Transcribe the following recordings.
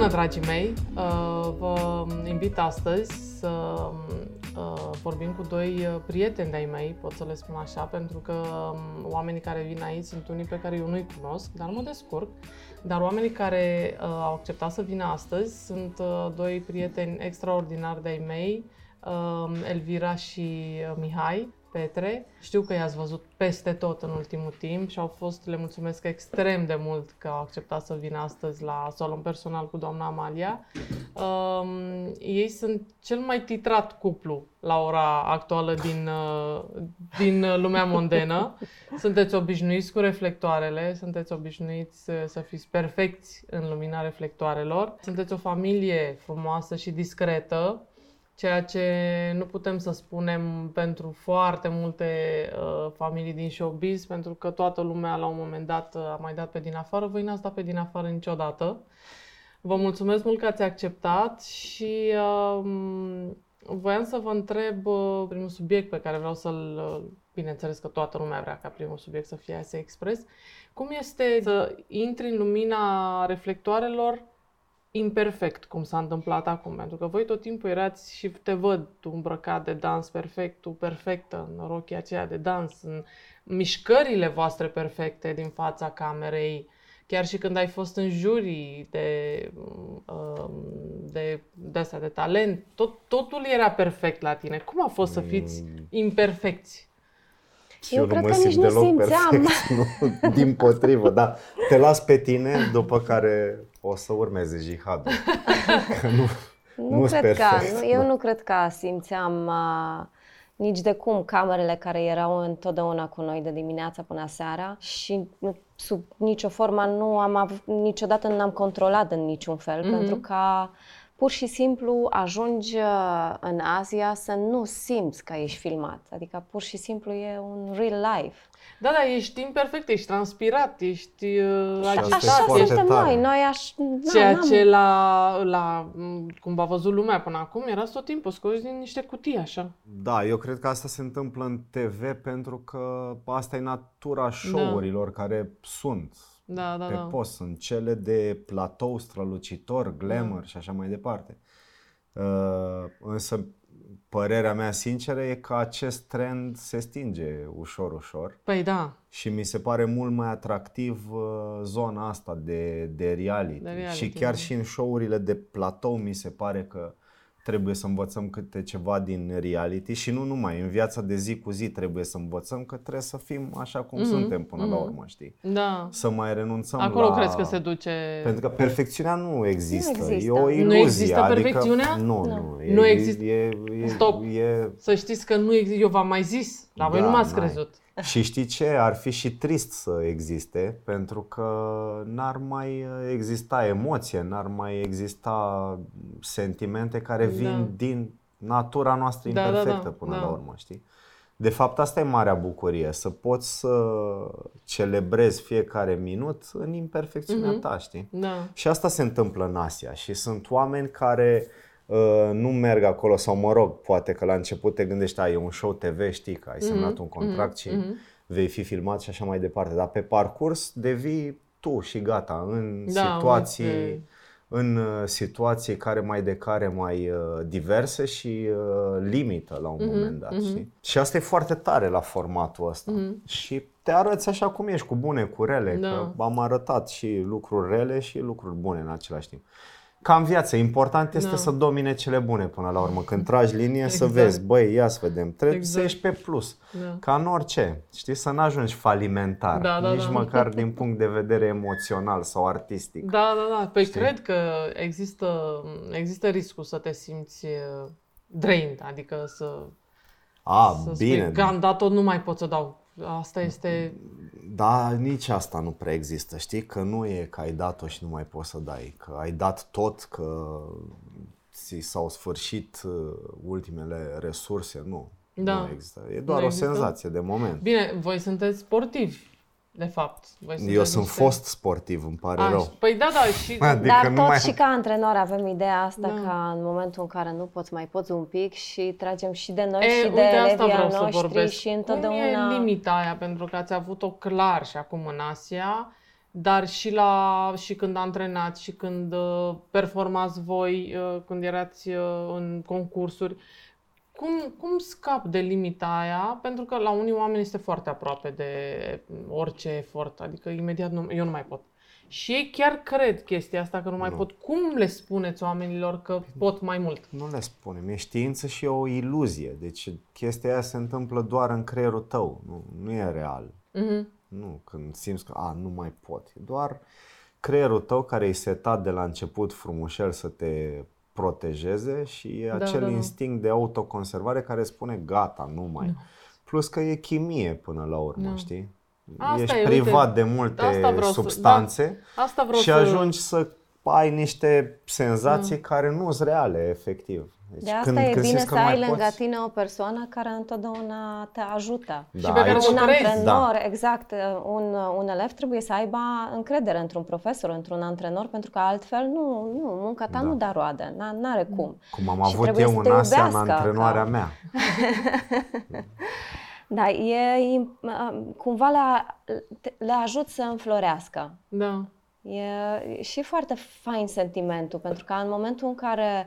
Bună, dragii mei! Uh, vă invit astăzi să uh, vorbim cu doi uh, prieteni de-ai mei, pot să le spun așa, pentru că um, oamenii care vin aici sunt unii pe care eu nu-i cunosc, dar mă descurc. Dar oamenii care au acceptat să vină astăzi sunt doi prieteni extraordinari de-ai mei, um, Elvira și Mihai, Petre. Știu că i-ați văzut peste tot în ultimul timp și au fost, le mulțumesc extrem de mult că au acceptat să vină astăzi la salon personal cu doamna Amalia. Um, ei sunt cel mai titrat cuplu la ora actuală din, uh, din lumea mondenă. Sunteți obișnuiți cu reflectoarele, sunteți obișnuiți să, să fiți perfecți în lumina reflectoarelor. Sunteți o familie frumoasă și discretă, ceea ce nu putem să spunem pentru foarte multe uh, familii din showbiz, pentru că toată lumea la un moment dat uh, a mai dat pe din afară, voi n-ați dat pe din afară niciodată. Vă mulțumesc mult că ați acceptat și uh, voiam să vă întreb uh, primul subiect pe care vreau să-l, uh, bineînțeles că toată lumea vrea ca primul subiect să fie să Express, cum este să intri în lumina reflectoarelor imperfect, cum s-a întâmplat acum. Pentru că voi tot timpul erați și te văd, tu îmbrăcat de dans perfect, tu perfectă în rochia aceea de dans, în mișcările voastre perfecte din fața camerei, chiar și când ai fost în jurii de, um, de, de astea de talent, tot, totul era perfect la tine. Cum a fost să fiți mm. imperfecți? Și eu, eu cred nu mă că nici nu simțeam. Perfect, nu, din potrivă, dar te las pe tine, după care o să urmeze jihadul. nu, nu, cred perfect, că, nu, eu nu cred că simțeam uh, nici de cum camerele care erau întotdeauna cu noi de dimineața până seara și sub nicio formă nu am avut, niciodată nu am controlat în niciun fel, mm-hmm. pentru că pur și simplu ajungi uh, în Asia să nu simți că ești filmat. Adică pur și simplu e un real life. Da, da, ești imperfect, ești transpirat, ești uh, agitat. Așa suntem noi, noi aș... Da, Ceea n-am... ce la, la, cum v-a văzut lumea până acum, era tot timpul scoși din niște cutii, așa. Da, eu cred că asta se întâmplă în TV pentru că asta e natura show-urilor da. care sunt da, da, pe da. post. Sunt cele de platou strălucitor, glamour da. și așa mai departe. Uh, însă părerea mea sinceră e că acest trend se stinge ușor, ușor. Păi da. Și mi se pare mult mai atractiv uh, zona asta de, de reality. De reality și chiar da. și în show-urile de platou mi se pare că trebuie să învățăm câte ceva din reality și nu numai, în viața de zi cu zi trebuie să învățăm că trebuie să fim așa cum mm-hmm. suntem până mm-hmm. la urmă, știi? Da. Să mai renunțăm Acolo la... crezi că se duce... Pentru că perfecțiunea nu există, nu există. e o iluzie. Nu există adică... perfecțiunea? Nu, nu. Nu, e, nu există... E, e, Stop! E... Să știți că nu există, eu v-am mai zis, dar da, voi nu m-ați crezut. Și știi ce? Ar fi și trist să existe, pentru că n-ar mai exista emoție, n-ar mai exista sentimente care vin da. din natura noastră da, imperfectă da, da, până da. la urmă, știi? De fapt, asta e marea bucurie, să poți să celebrezi fiecare minut în imperfecțiunea mm-hmm. ta, știi? Da. Și asta se întâmplă în Asia și sunt oameni care uh, nu merg acolo sau mă rog, poate că la început te gândești, ai e un show TV, știi că ai mm-hmm. semnat un contract mm-hmm. și mm-hmm. vei fi filmat și așa mai departe, dar pe parcurs devii tu și gata, în da, situații... Okay în uh, situații care mai de care mai uh, diverse și uh, limită la un mm-hmm, moment dat. Mm-hmm. Știi? Și asta e foarte tare la formatul ăsta. Mm-hmm. Și te arăți așa cum ești, cu bune, cu rele. Da. Că am arătat și lucruri rele și lucruri bune în același timp ca în viață, important este no. Da. să domine cele bune până la urmă. Când tragi linie exact. să vezi, băi, ia să vedem, trebuie exact. să ești pe plus. Da. Ca în orice, știi, să nu ajungi falimentar, da, da, nici da. măcar din punct de vedere emoțional sau artistic. Da, da, da. Păi știi? cred că există, există riscul să te simți uh, drained, adică să... A, să bine. Spui, că am dat tot, nu mai pot să dau Asta este... Da, nici asta nu prea există, știi? Că nu e că ai dat-o și nu mai poți să dai, că ai dat tot, că ți s-au sfârșit uh, ultimele resurse, nu. Da. Nu există. E doar nu o există. senzație de moment. Bine, voi sunteți sportivi de fapt. Voi Eu sunt niște... fost sportiv, îmi pare A, rău. Păi da, da, și... Adică Dar tot mai... și ca antrenor avem ideea asta da. ca în momentul în care nu poți, mai poți un pic și tragem și de noi e, și de elevii al noștri și întotdeauna... Cum e limita aia? Pentru că ați avut-o clar și acum în Asia dar și, la, și când antrenați, și când uh, performați voi, uh, când erați uh, în concursuri, cum, cum scap de limita aia? Pentru că la unii oameni este foarte aproape de orice efort, adică imediat nu, eu nu mai pot. Și ei chiar cred chestia asta că nu mai nu. pot. Cum le spuneți oamenilor că pot mai mult? Nu le spunem. E știință și e o iluzie. Deci chestia aia se întâmplă doar în creierul tău. Nu, nu e real. Mm-hmm. Nu, când simți că a, nu mai pot. E doar creierul tău care e setat de la început frumușel să te protejeze și e da, acel da, da. instinct de autoconservare care spune gata, nu mai. Da. Plus că e chimie până la urmă, da. știi? Asta Ești e, privat uite, de multe asta substanțe să, da, asta vreau și ajungi să... să ai niște senzații da. care nu sunt reale, efectiv. Deci de asta când, e când bine să ai lângă poți... tine o persoană care întotdeauna te ajută. Da, și pe care un antrenor, da. exact, un, un elev trebuie să aibă încredere într-un profesor, într-un antrenor, pentru că altfel nu, nu munca ta da. nu da roade, n-are cum. Cum am și avut eu în Asia în antrenoarea ca... mea. da, e, cumva le, le ajut să înflorească. Da. E și foarte fain sentimentul, pentru că în momentul în care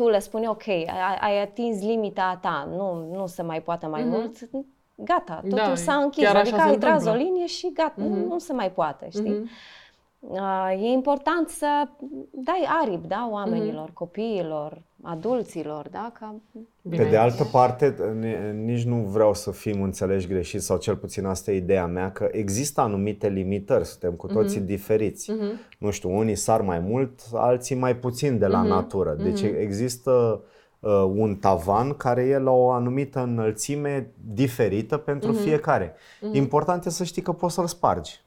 tu le spuni, ok, ai, ai atins limita ta, nu, nu se mai poate mai mm-hmm. mult, gata, totul da, s-a închis. Adică ai tras o linie și gata, mm-hmm. nu, mhm. nu se mai poate, știi? Mm-hmm. Uh, e important să dai aripi, da, oamenilor, mm-hmm. copiilor, adulților, da? Ca... Pe de altă parte, nici nu vreau să fim înțelegi greșit sau cel puțin asta e ideea mea, că există anumite limitări, suntem cu toții mm-hmm. diferiți. Mm-hmm. Nu știu, unii sar mai mult, alții mai puțin de la mm-hmm. natură. Deci mm-hmm. există uh, un tavan care e la o anumită înălțime diferită pentru mm-hmm. fiecare. Mm-hmm. Important e să știi că poți să-l spargi.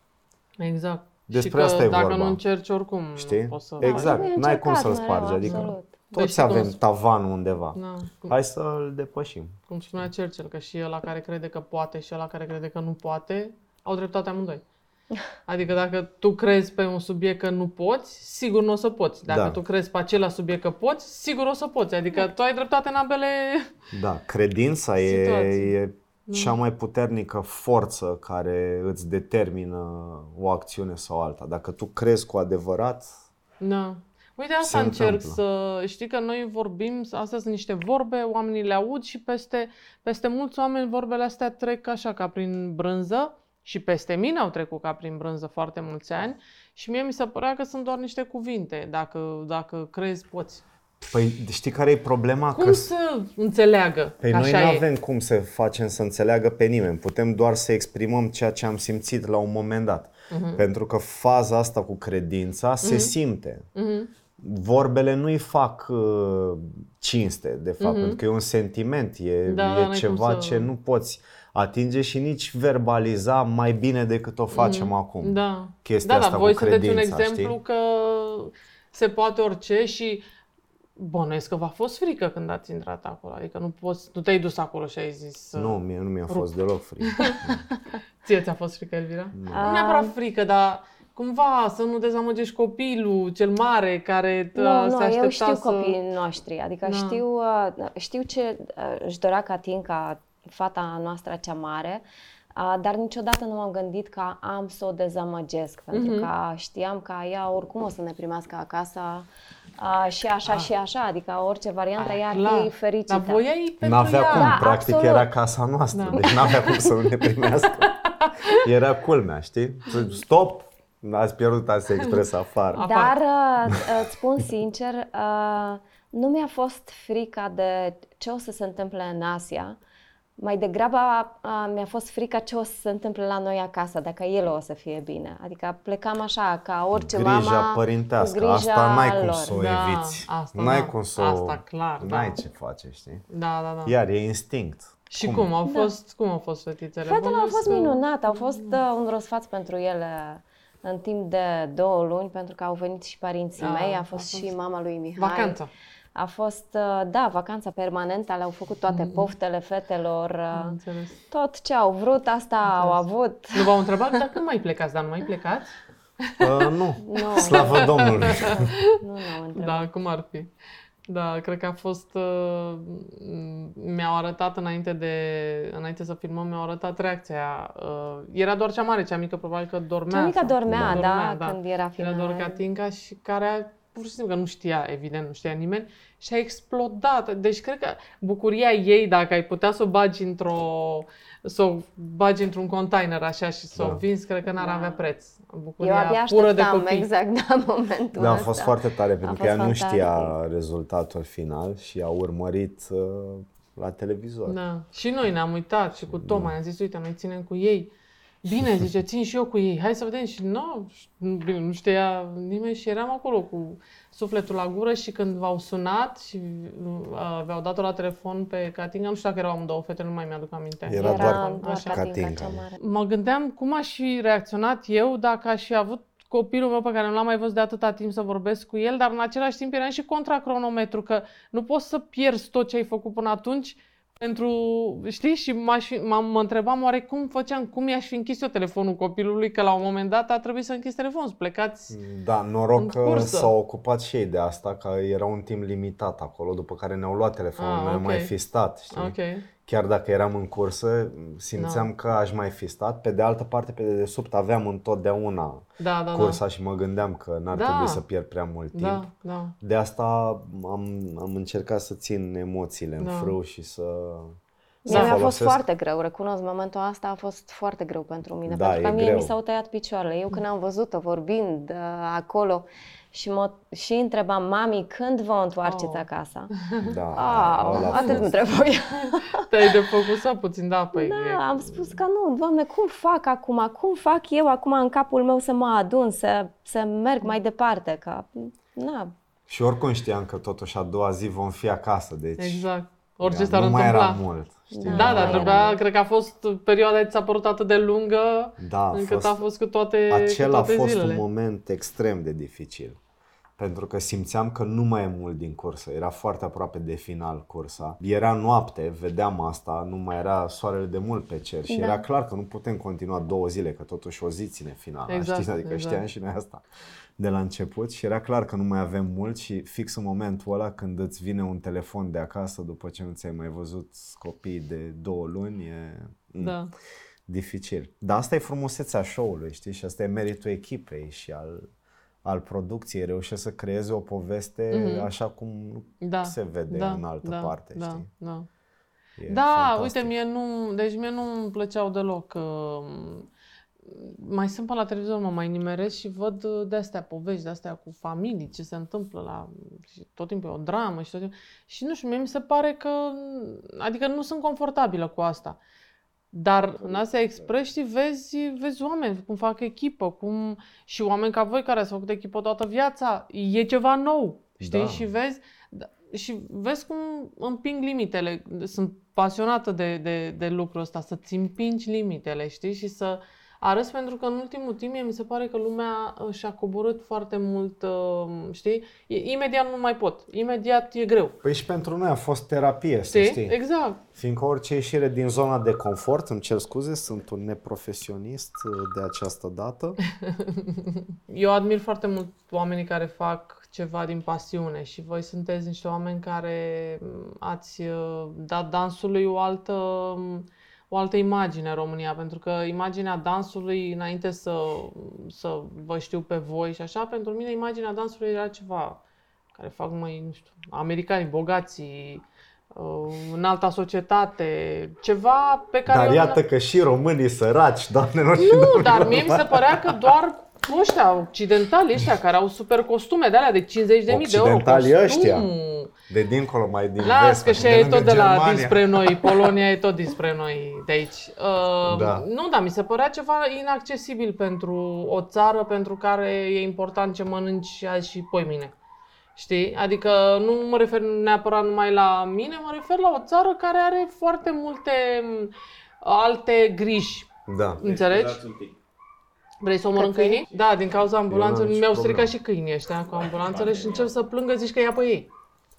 Exact. Despre și asta e dacă vorba. nu încerci oricum Știi? poți să... Exact, n-ai cum să-l spargi, adică absolut. toți deci avem cum... tavanul undeva. Na, cum... Hai să-l depășim. Cum spunea Churchill, că și ăla care crede că poate și ăla care crede că nu poate, au dreptate amândoi. Adică dacă tu crezi pe un subiect că nu poți, sigur nu o să poți. Dacă da. tu crezi pe acela subiect că poți, sigur o să poți. Adică tu ai dreptate în ambele Da, credința e, e cea mm. mai puternică forță care îți determină o acțiune sau alta. Dacă tu crezi cu adevărat, da. Uite, asta încerc întâmplă. să... Știi că noi vorbim, astea sunt niște vorbe, oamenii le aud și peste, peste mulți oameni vorbele astea trec așa ca prin brânză și peste mine au trecut ca prin brânză foarte mulți ani și mie mi se părea că sunt doar niște cuvinte. Dacă, dacă crezi, poți. Păi știi care e problema? Cum că... să înțeleagă? Păi noi nu avem cum să facem să înțeleagă pe nimeni. Putem doar să exprimăm ceea ce am simțit la un moment dat. Uh-huh. Pentru că faza asta cu credința uh-huh. se mhm. simte. Uh-huh. Vorbele nu-i fac uh, cinste, de fapt, uh-huh. pentru că e un sentiment, e, da, e ceva să... ce nu poți atinge și nici verbaliza mai bine decât o facem uh-huh. acum. Da. Chestia da, asta da, voi cu credința, sunteți un exemplu știi? că se poate orice și Bănuiesc că v-a fost frică când ați intrat acolo, adică nu, poți, nu te-ai dus acolo și ai zis... Nu, mie nu mi-a fost deloc frică. Ție ți-a fost frică, Elvira? Nu. Nu neapărat frică, dar cumva să nu dezamăgești copilul cel mare care nu, uh, se nu, eu știu să... copiii noștri, adică no. știu, uh, știu ce uh, își dorea Catinca, fata noastră cea mare, dar niciodată nu m-am gândit că am să o dezamăgesc, pentru mm-hmm. că știam că ea oricum o să ne primească acasă a, și așa a. și așa, adică orice variantă ea ar fi fericită. Dar voiai pentru N-avea ea. cum, da, practic absolut. era casa noastră, da. deci n-avea cum să nu ne primească. Era culmea, știi? Stop, ați pierdut asta expres afară. Dar uh, îți spun sincer, uh, nu mi-a fost frica de ce o să se întâmple în Asia, mai degrabă a, mi-a fost frica ce o să se întâmple la noi acasă, dacă el o să fie bine. Adică plecam așa, ca orice grija mama părintească, grija asta n-ai cum lor. să o Da, eviți. asta n-ai da, cum să asta o... clar, N-ai da. ce face, știi? Da, da, da. Iar e instinct. Și cum, cum au fost, cum au fost fetițele? Fetele au fost Bănuiesc că- minunate, au fost uh, un răsfaț pentru ele în timp de două luni, pentru că au venit și părinții Ah, mei, a a fost, fost și mama lui Mihai. Vacanța. A fost, uh, da, vacanța permanentă, le-au făcut toate poftele fetelor, Am uh, înțeles. tot ce au vrut, asta au avut. Nu v-au întrebat, dar când mai plecați? Dar nu mai plecați? Uh, nu. Nu. Slavă Domnului. Nu, nu, am întrebat. Da, cum ar fi? Da, cred că a fost... Uh, mi-au arătat înainte de... Înainte să filmăm, mi-au arătat reacția. Uh, era doar cea mare, cea mică probabil că dormea. Cea mică dormea, da, dormea, da, când era filmare. Era doar Catinca și care pur și simplu că nu știa, evident, nu știa nimeni și a explodat. Deci cred că bucuria ei, dacă ai putea să o bagi într-o să o bagi într-un container așa și să da. o vinzi, cred că n-ar da. avea preț. Bucuria Eu abia pură de copii. exact da, momentul Da, a fost ăsta. foarte tare, pentru că ea nu știa rezultatul final și a urmărit uh, la televizor. Da. Și noi ne-am uitat și cu Toma, da. am zis, uite, noi ținem cu ei. Bine, zice, țin și eu cu ei, hai să vedem. Și nu, bine, nu știa nimeni și eram acolo cu sufletul la gură și când v-au sunat și uh, v-au dat-o la telefon pe Catinga, nu știu dacă erau amândouă fete, nu mai mi-aduc aminte. Era, Era doar, doar așa. Catinga. Mă gândeam cum aș fi reacționat eu dacă aș fi avut copilul meu pe care nu l-am mai văzut de atâta timp să vorbesc cu el, dar în același timp eram și contra cronometru, că nu poți să pierzi tot ce ai făcut până atunci pentru, știi, și m-aș fi, m-am, mă întrebam oare cum făceam, cum i-aș fi închis eu telefonul copilului, că la un moment dat a trebuit să închis telefonul, să plecați Da, noroc că s-au ocupat și ei de asta, că era un timp limitat acolo, după care ne-au luat telefonul, ah, okay. mai fi stat, știi? Okay chiar dacă eram în cursă, simțeam da. că aș mai fi stat. Pe de altă parte, pe dedesubt aveam întotdeauna da, da, da. cursa da. și mă gândeam că n-ar da. trebui să pierd prea mult da, timp. Da, da. De asta am, am încercat să țin emoțiile da. în frâu și să... Mie mi-a fost foarte greu, recunosc, momentul ăsta a fost foarte greu pentru mine, da, pentru că mie greu. mi s-au tăiat picioarele. Eu când am văzut-o vorbind uh, acolo, și, mă, și întrebam, mami, când vă întoarceți oh. acasă? Da, oh, atât îmi trebuie. Te-ai defocusat puțin, da, păi. Da, e... am spus că nu, doamne, cum fac acum? Cum fac eu acum în capul meu să mă adun, să, să merg mai departe? Că, na. Și oricum știam că totuși a doua zi vom fi acasă, deci... Exact. Orice s-ar întâmpla. Nu mai era mult. Știi? Da, da, dar trebuia, cred că a fost perioada ți-a părut atât de lungă da, a încât fost, a fost cu toate Acela cu toate a fost zilele. un moment extrem de dificil pentru că simțeam că nu mai e mult din cursă, era foarte aproape de final cursa. Era noapte, vedeam asta, nu mai era soarele de mult pe cer și da. era clar că nu putem continua două zile, că totuși o zi ține finala, exact, știți? Adică exact. știam și noi asta de la început și era clar că nu mai avem mult și fix în momentul ăla când îți vine un telefon de acasă după ce nu ți-ai mai văzut copii de două luni, e da. dificil. Dar asta e frumusețea show-ului, știi? Și asta e meritul echipei și al al producției, reușește să creeze o poveste mm-hmm. așa cum da, se vede da, în altă da, parte, da, știi? Da, e da uite, mie nu, deci mie nu îmi plăceau deloc. Uh, mai sunt pe la televizor, mă mai nimeresc și văd de-astea povești, de-astea cu familii, ce se întâmplă la... Și tot timpul e o dramă și tot timpul... Și nu știu, mie mi se pare că... Adică nu sunt confortabilă cu asta. Dar în Asia Express știi, vezi, vezi oameni cum fac echipă, cum și oameni ca voi care s-au făcut echipă toată viața. E ceva nou, știi? Da. Și vezi da, și vezi cum împing limitele. Sunt pasionată de, de, de lucrul ăsta, să-ți împingi limitele, știi? Și să arăți pentru că în ultimul timp mi se pare că lumea și-a coborât foarte mult, uh, știi? Imediat nu mai pot. Imediat e greu. Păi și pentru noi a fost terapie, știi? să știi. Exact. Fiindcă orice ieșire din zona de confort, îmi cer scuze, sunt un neprofesionist uh, de această dată. Eu admir foarte mult oamenii care fac ceva din pasiune și voi sunteți niște oameni care mm, ați uh, dat dansului o altă mm, o altă imagine în România, pentru că imaginea dansului, înainte să, să vă știu pe voi și așa, pentru mine imaginea dansului era ceva care fac mai, nu știu, americani, bogații, uh, în alta societate, ceva pe care... Dar eu iată că și românii săraci, doamnelor și Nu, dar mie mi se părea că doar ăștia occidentali, ăștia care au super costume de alea de 50 de mii de euro. Occidentali ăștia. De dincolo, mai din Las vest, că și e tot de la Germania. dinspre noi, Polonia e tot dinspre noi de aici. Uh, da. Nu, da, mi se părea ceva inaccesibil pentru o țară pentru care e important ce mănânci azi și poi mine. Știi? Adică nu mă refer neapărat numai la mine, mă refer la o țară care are foarte multe alte griji. Da. Înțelegi? Vrei să omorâm câinii? Da, din cauza ambulanțelor mi-au stricat și câinii ăștia cu ambulanțele și încep să plângă, zici că ia pe ei.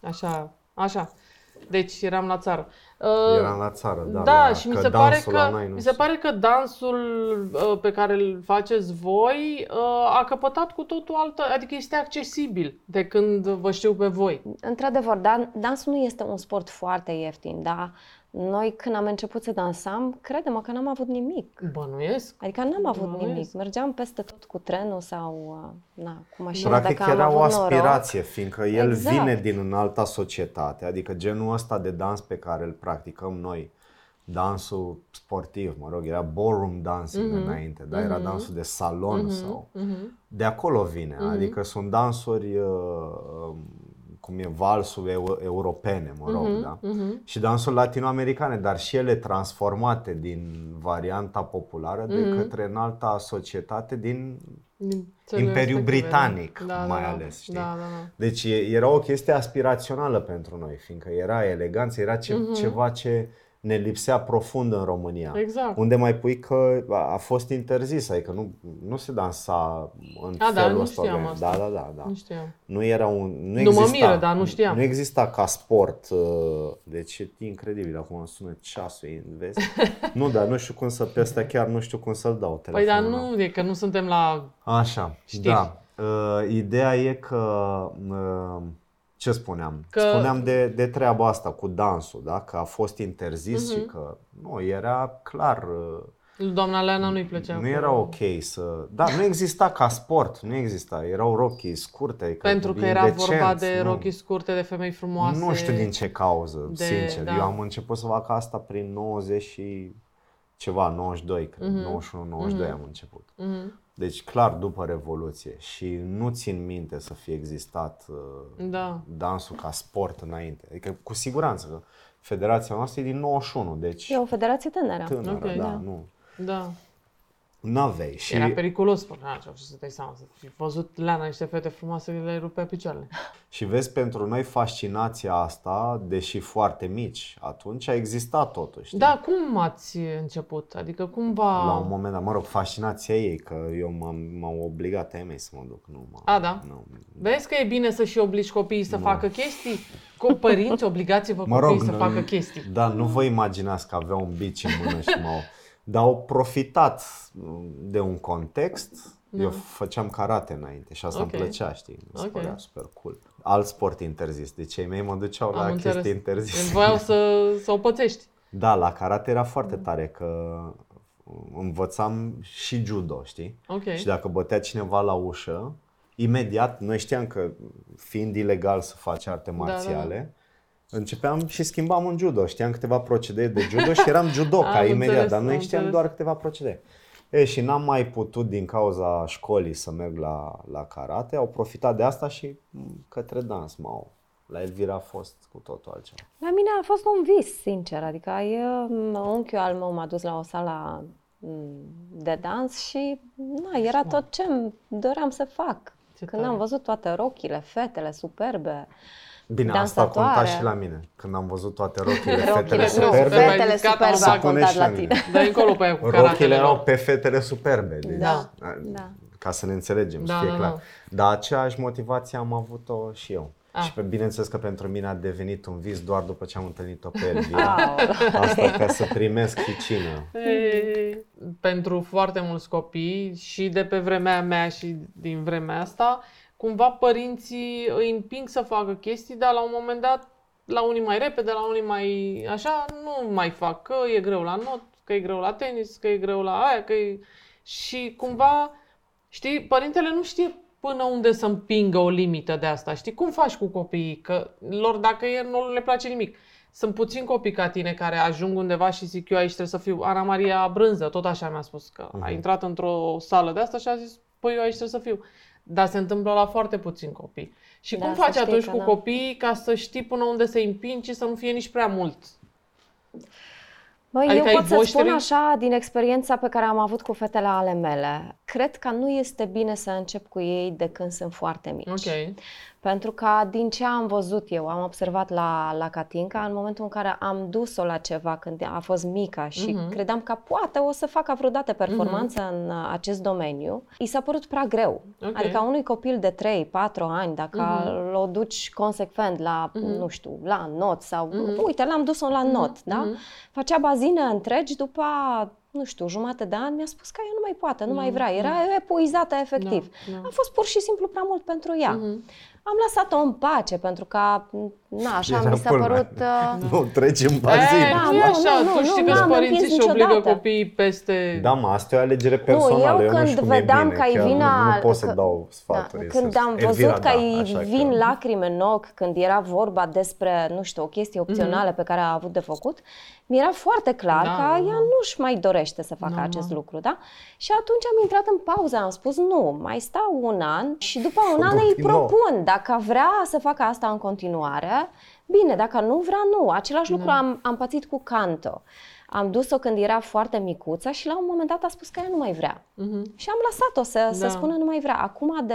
Așa, așa. Deci eram la țară. Uh, Eram la țară, da. Da, și mi se, pare că, mi se pare că dansul uh, pe care îl faceți voi uh, a căpătat cu totul altă, adică este accesibil de când vă știu pe voi. Într-adevăr, dan- dansul nu este un sport foarte ieftin, dar noi când am început să dansam, credem că n-am avut nimic. Bănuiesc. Adică n-am avut Bănuiesc. nimic. Mergeam peste tot cu trenul sau uh, na, cu mașina Practic dacă era am o avut aspirație, noroc. fiindcă el exact. vine din înalta societate, adică genul ăsta de dans pe care îl practicăm noi, dansul sportiv, mă rog, era ballroom dancing mm-hmm. înainte, dar mm-hmm. era mhm. dansul de salon mm-hmm. sau... Mm-hmm. De acolo vine, mm-hmm. adică sunt dansuri... Uh, cum e valsul eu, europene, mă rog, uh-huh, da? Uh-huh. Și dansul latinoamericane, dar și ele transformate din varianta populară uh-huh. de mhm. către înalta societate din, din Imperiul Britanic, da, mai da, ales, știi? Da, da, da. Deci era o chestie aspirațională pentru noi, fiindcă era eleganță, era ce, uh-huh. ceva ce ne lipsea profund în România. Exact. Unde mai pui că a fost interzis, adică nu, nu se dansa în a, da, felul da, ăsta. Nu știam asta. Da, da, da, da. Nu știam. Nu era un... Nu, nu exista, mă miră, dar nu știam. Nu exista ca sport. Uh, deci e incredibil, acum sună ceasul, vezi? nu, dar nu știu cum să, pe asta chiar nu știu cum să-l dau telefonul. Păi dar nu, e că nu suntem la Așa, știri. da. Uh, ideea e că uh, ce spuneam? Că... Spuneam de, de treaba asta cu dansul, da? că a fost interzis uh-huh. și mhm. că nu, era clar. Doamna Leana nu-i plăcea. Nu era ok să... Da, nu exista ca sport, nu exista. Erau rochii scurte. Pentru că era decent, vorba de nu. rochii scurte, de femei frumoase. Nu știu din ce cauză, de, sincer. Da. Eu am început să fac asta prin 90 și ceva, 92, cred. Uh-huh. 91-92 uh-huh. am început. Uh-huh. Deci clar după Revoluție și nu țin minte să fie existat uh, da. dansul ca sport înainte. Adică cu siguranță că federația noastră e din 91, deci... E o federație tânără. Tânără, okay, da, da, nu. Da. N-aveai și... Era periculos, spunea ce să dai seama, să fi văzut Leana niște fete frumoase, le rupe picioarele. Și vezi, pentru noi fascinația asta, deși foarte mici, atunci a existat totuși. Da, cum ați început? Adică cum va... La un moment dat, mă rog, fascinația ei, că eu m-am, m-am obligat a mei să mă duc. Nu, mă, a, da? Nu. Vezi că e bine să și obligi copiii să nu. facă chestii? Cu părinți, obligați-vă mă rog, copiii să facă chestii. Da, nu vă imaginați că avea un bici în mână și m-au dar au profitat de un context. Da. Eu făceam karate înainte și asta okay. îmi plăcea, știi? Mi se okay. părea super cool. Alt sport interzis. Deci cei mei mă duceau Am la înțeles. chestii interzise. Voiau să, să o pățești. Da, la karate era foarte tare că învățam și judo, știi? Okay. Și dacă bătea cineva la ușă, imediat, noi știam că fiind ilegal să faci arte marțiale, da, da, da Începeam și schimbam în judo. Știam câteva procedee de judo și eram judoca imediat, înțeles, dar noi știam înțeles. doar câteva procedee. E, și n-am mai putut din cauza școlii să merg la, la karate. Au profitat de asta și către dans m-au. La Elvira a fost cu totul altceva. La mine a fost un vis, sincer. Adică eu, unchiul al meu m-a dus la o sală de dans și na, era tot ce doream să fac. Ce Când tare. am văzut toate rochile, fetele superbe, Bine, dansatoare. asta a contat și la mine. Când am văzut toate rochile, fetele superbe. Fetele superbe a contat la tine. Dă încolo pe aia cu Rochile erau pe fetele superbe. Deci, da. da. Ca să ne înțelegem, da, să fie da, clar. Da. Dar aceeași motivație am avut-o și eu. Ah. Și pe bineînțeles că pentru mine a devenit un vis doar după ce am întâlnit-o pe Elvira. Asta ca să primesc hicină. Ei, pentru foarte mulți copii și de pe vremea mea și din vremea asta, cumva părinții îi împing să facă chestii, dar la un moment dat, la unii mai repede, la unii mai așa, nu mai fac, că e greu la not, că e greu la tenis, că e greu la aia, că e... Și cumva, știi, părintele nu știe până unde să împingă o limită de asta. Știi, cum faci cu copiii? Că lor, dacă e, nu le place nimic. Sunt puțini copii ca tine care ajung undeva și zic eu aici trebuie să fiu Ana Maria Brânză, tot așa mi-a spus că uh-huh. a mhm. intrat într-o sală de asta și a zis, păi eu aici trebuie să fiu. Dar se întâmplă la foarte puțini copii. Și da, cum faci atunci cu da. copiii ca să știi până unde să-i împingi și să nu fie nici prea mult? Băi, adică eu pot să voștri... spun așa, din experiența pe care am avut cu fetele ale mele, cred că nu este bine să încep cu ei de când sunt foarte mici. Ok. Pentru că din ce am văzut eu, am observat la, la Catinca, în momentul în care am dus-o la ceva când a fost mică și uh-huh. credeam că poate o să facă vreodată performanță uh-huh. în uh, acest domeniu, i s-a părut prea greu. Okay. Adică unui copil de 3-4 ani, dacă uh-huh. l-o duci consecvent la, uh-huh. nu știu, la not sau, uh-huh. uite, l-am dus-o la not, uh-huh. da? Uh-huh. Facea bazine întregi, după nu știu, jumate de an, mi-a spus că ea nu mai poate, nu mm, mai vrea. Era mm. epuizată efectiv. No, no. A fost pur și simplu prea mult pentru ea. Mm-hmm. Am lăsat-o în pace pentru că, na, așa Era mi s-a părut... Uh... Nu, trecem bazin. E, da, nu e așa, nu, tu nu, știi nu, că părinții și obligă copiii peste... Da, mă, asta e o alegere personală. Nu, eu, eu când nu vedeam că îi vin... Nu, nu pot să dau sfaturi. Da, când am văzut Elvira, că da, îi vin că... lacrime în ochi, când era vorba despre, nu știu, o chestie opțională mm-hmm. pe care a avut de făcut, mi-era foarte clar da, că da, ea da. nu-și mai dorește să facă da, acest da. lucru, da? Și atunci am intrat în pauză, am spus nu, mai stau un an și după un an îi propun, dacă vrea să facă asta în continuare, bine, dacă nu vrea, nu. Același da. lucru am, am pățit cu Canto. Am dus-o când era foarte micuță și la un moment dat a spus că ea nu mai vrea. Uh-huh. Și am lăsat-o să, da. să spună nu mai vrea. Acum de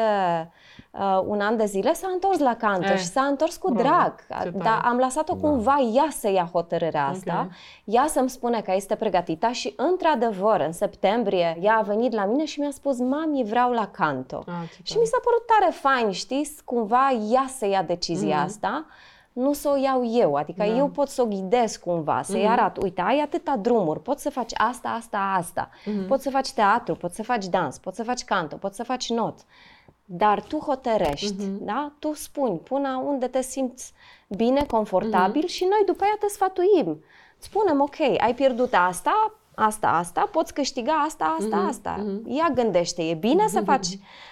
uh, un an de zile s-a întors la canto eh, și s-a întors cu bravo, drag. Dar am lăsat-o da. cumva ea să ia hotărârea asta, okay. ea să-mi spune că este pregătită și într-adevăr în septembrie ea a venit la mine și mi-a spus mami vreau la canto. Ah, și mi s-a părut tare fain, știți, cumva ea să ia decizia mm-hmm. asta nu să o iau eu, adică da. eu pot să o ghidez cumva, să-i mm-hmm. arăt, uite, ai atâta drumuri, poți să faci asta, asta, asta, mm-hmm. poți să faci teatru, poți să faci dans, poți să faci canto, poți să faci not, dar tu hotărești, mm-hmm. da? Tu spuni până unde te simți bine, confortabil mm-hmm. și noi după aia te sfătuim. Spunem, ok, ai pierdut asta, asta, asta, poți câștiga asta, asta, mm-hmm. asta. Mm-hmm. Ia gândește, e bine mm-hmm. să faci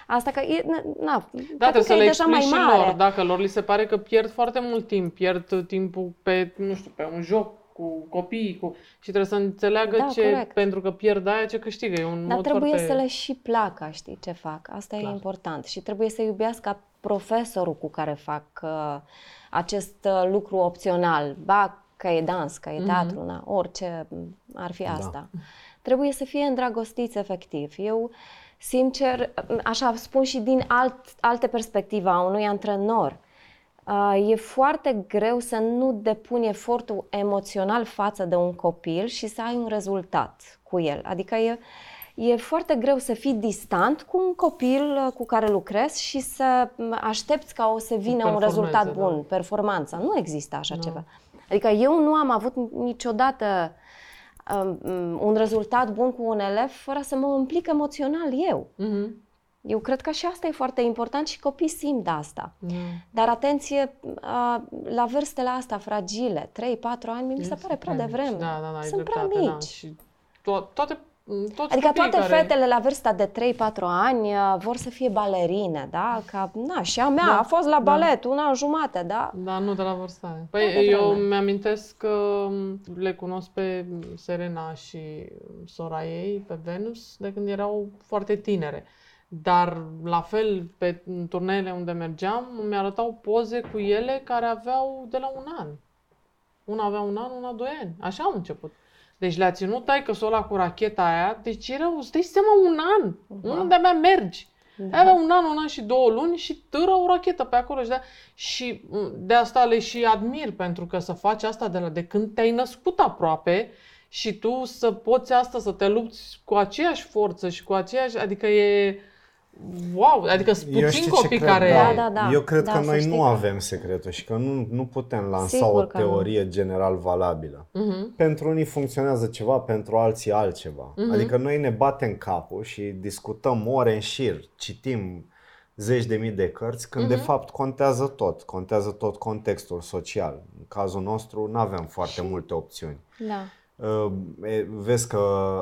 asta, că e, na, da, trebuie să le explici mai mare. lor, dacă lor li se pare că pierd foarte mult timp, pierd timpul pe, nu știu, pe un joc, cu copiii, cu... și trebuie să înțeleagă da, ce, corect. pentru că pierd aia, ce câștigă. E un Dar mod trebuie foarte... să le și placă, știi, ce fac. Asta Clar. e important. Și trebuie să iubească profesorul cu care fac uh, acest uh, lucru opțional. Ba, că e dans, că e mhm. teatru, mm-hmm. na, orice ar fi da. asta. Da. Trebuie să fie îndrăgostiți efectiv. Eu, sincer, așa spun și din alt, alte perspective a unui antrenor, uh, e foarte greu să nu depuni efortul emoțional față de un copil și să ai un rezultat cu el. Adică e, e foarte greu să fii distant cu un copil uh, cu care lucrezi și să aștepți ca o să vină un rezultat bun, da. performanță. Nu există așa no. ceva. Adică eu nu am avut niciodată um, um, un rezultat bun cu un elev fără să mă implic emoțional eu. Mm-hmm. Eu cred că și asta e foarte important și copiii simt asta. Mm. Dar atenție, uh, la vârstele astea fragile, 3-4 ani, mi se pare prea devreme. Da, da, da, Sunt prea mici. Da. Și to- toate toți adică toate care... fetele la vârsta de 3-4 ani uh, vor să fie balerine, da? Ca, na, și a mea da, a fost la da. balet da. un an jumate, da? Da, nu de la vârsta aia. Păi eu mi-amintesc că le cunosc pe Serena și sora ei, pe Venus, de când erau foarte tinere. Dar, la fel, pe turneele unde mergeam, mi-arătau poze cu ele care aveau de la un an. Una avea un an, una doi ani. Așa au început. Deci le-a ținut taică ăla cu racheta aia, deci era, îți dai seama, un an. Da. Unde mea mergi. Da. Avea un an, un an și două luni și târă o rachetă pe acolo. Și de, și mm, de asta le și admir, pentru că să faci asta de, la, de când te-ai născut aproape și tu să poți asta, să te lupți cu aceeași forță și cu aceeași... Adică e Wow, adică sunt puțini copii care... Da, da, da. Eu cred da, că noi nu că... avem secretul și că nu, nu putem lansa Sigur o teorie nu. general valabilă. Uh-huh. Pentru unii funcționează ceva, pentru alții altceva. Uh-huh. Adică noi ne batem capul și discutăm ore în șir, citim zeci de mii de cărți, când uh-huh. de fapt contează tot. Contează tot contextul social. În cazul nostru nu avem foarte multe opțiuni. Da. Ă, vezi că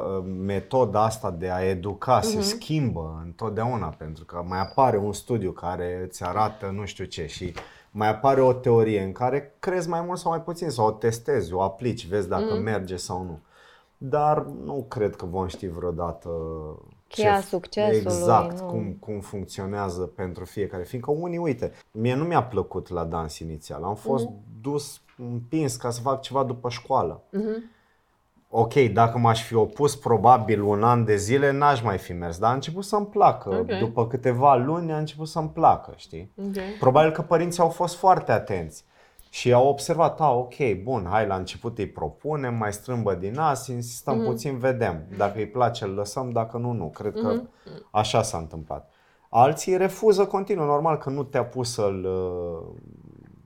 ă, metoda asta de a educa uh-huh. se mhm. schimbă întotdeauna pentru că mai apare un studiu care îți arată nu știu ce și mai apare o teorie în care crezi mai mult sau mai puțin sau o testezi, o aplici, vezi dacă uh-huh. merge sau nu. Dar nu cred că vom ști vreodată Cheia ce, succesului. Exact, nu. cum, cum funcționează pentru fiecare. Fiindcă unii, uite, mie nu mi-a plăcut la dans inițial. Am fost uh-huh. dus împins ca să fac ceva după școală. Uh-huh ok, dacă m-aș fi opus probabil un an de zile, n-aș mai fi mers, dar a început să-mi placă. Ok. După câteva luni a început să-mi placă, știi? Ok. Probabil că părinții au fost foarte atenți și au observat, a, ok, bun, hai la început îi propunem, mai strâmbă din nas, insistăm Mhm. puțin, vedem. Dacă îi place, îl lăsăm, dacă nu, nu. Cred că Mhm. așa s-a întâmplat. Alții refuză continuu, normal că nu te-a pus să-l uh,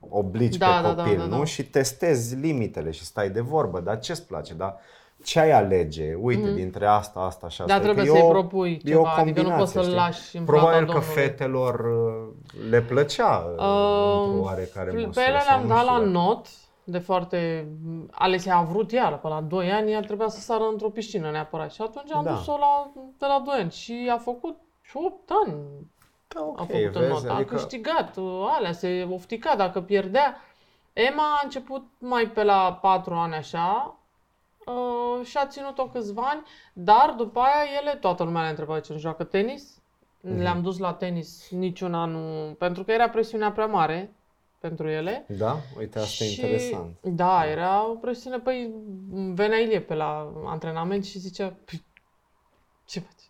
obligi Da, pe da, da, copil, da, nu? da. Și testezi limitele și stai de vorbă, dar ce-ți place, dar ce ai alege? Uite, dintre asta, asta și asta. Dar Că Mhm. trebuie e să-i o- propui e o ceva, adică nu poți combinație, să-l știi? lași în Probabil plata că Domnului. fetelor uh, le plăcea uh, într-o Uh, oarecare Pe măsură. ele sau le-am nu dat știu la dacă- not, de foarte... Alessia a vrut iară, pe la 2 ani, ea trebuia să sară într-o piscină neapărat. Și atunci am Da. dus-o la, de la 2 ani și a făcut și 8 ani Da, ok, a făcut în vezi, notă. A adică câștigat uh, alea, se oftica dacă pierdea. Emma a început mai pe la 4 ani așa uh, și a ținut-o câțiva ani, dar după aia ele, toată lumea le întreba ce nu joacă tenis. Mhm. Le-am dus la tenis niciuna nu... Pentru că era presiunea prea mare pentru ele. Da, uite, asta e Și- interesant. Da, era o presiune. Păi venea Ilie pe la antrenament și zicea, "Păi, ce faci?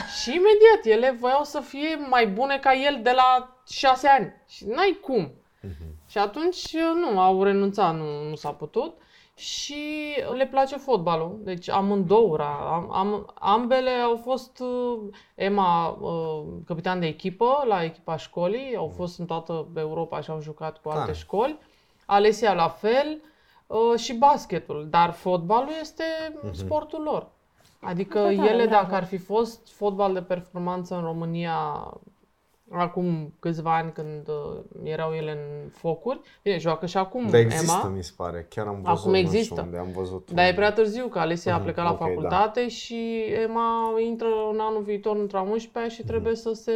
și imediat ele voiau să fie mai bune ca el de la șase ani. Și n-ai cum. Și atunci nu, au renunțat, nu, nu s-a putut. Și le place fotbalul. Deci amândouă, am, am, ambele au fost uh, Emma uh, capitan de echipă la echipa școlii, au fost în toată Europa și au jucat cu alte Tare. școli. Alesia la fel uh, și basketul, dar fotbalul este sportul lor. Adică Foarte tare, ele, bravo. dacă ar fi fost fotbal de performanță în România acum câțiva ani când uh, erau ele în focuri, bine, joacă și acum Dar există, Emma, mi se pare. Chiar am văzut, Acum nu există. știu unde, am văzut. dar e un- prea târziu, că Alesia a Mhm, plecat la ok, da. facultate și Emma intră în anul viitor într-a 11 și trebuie Mhm. să se,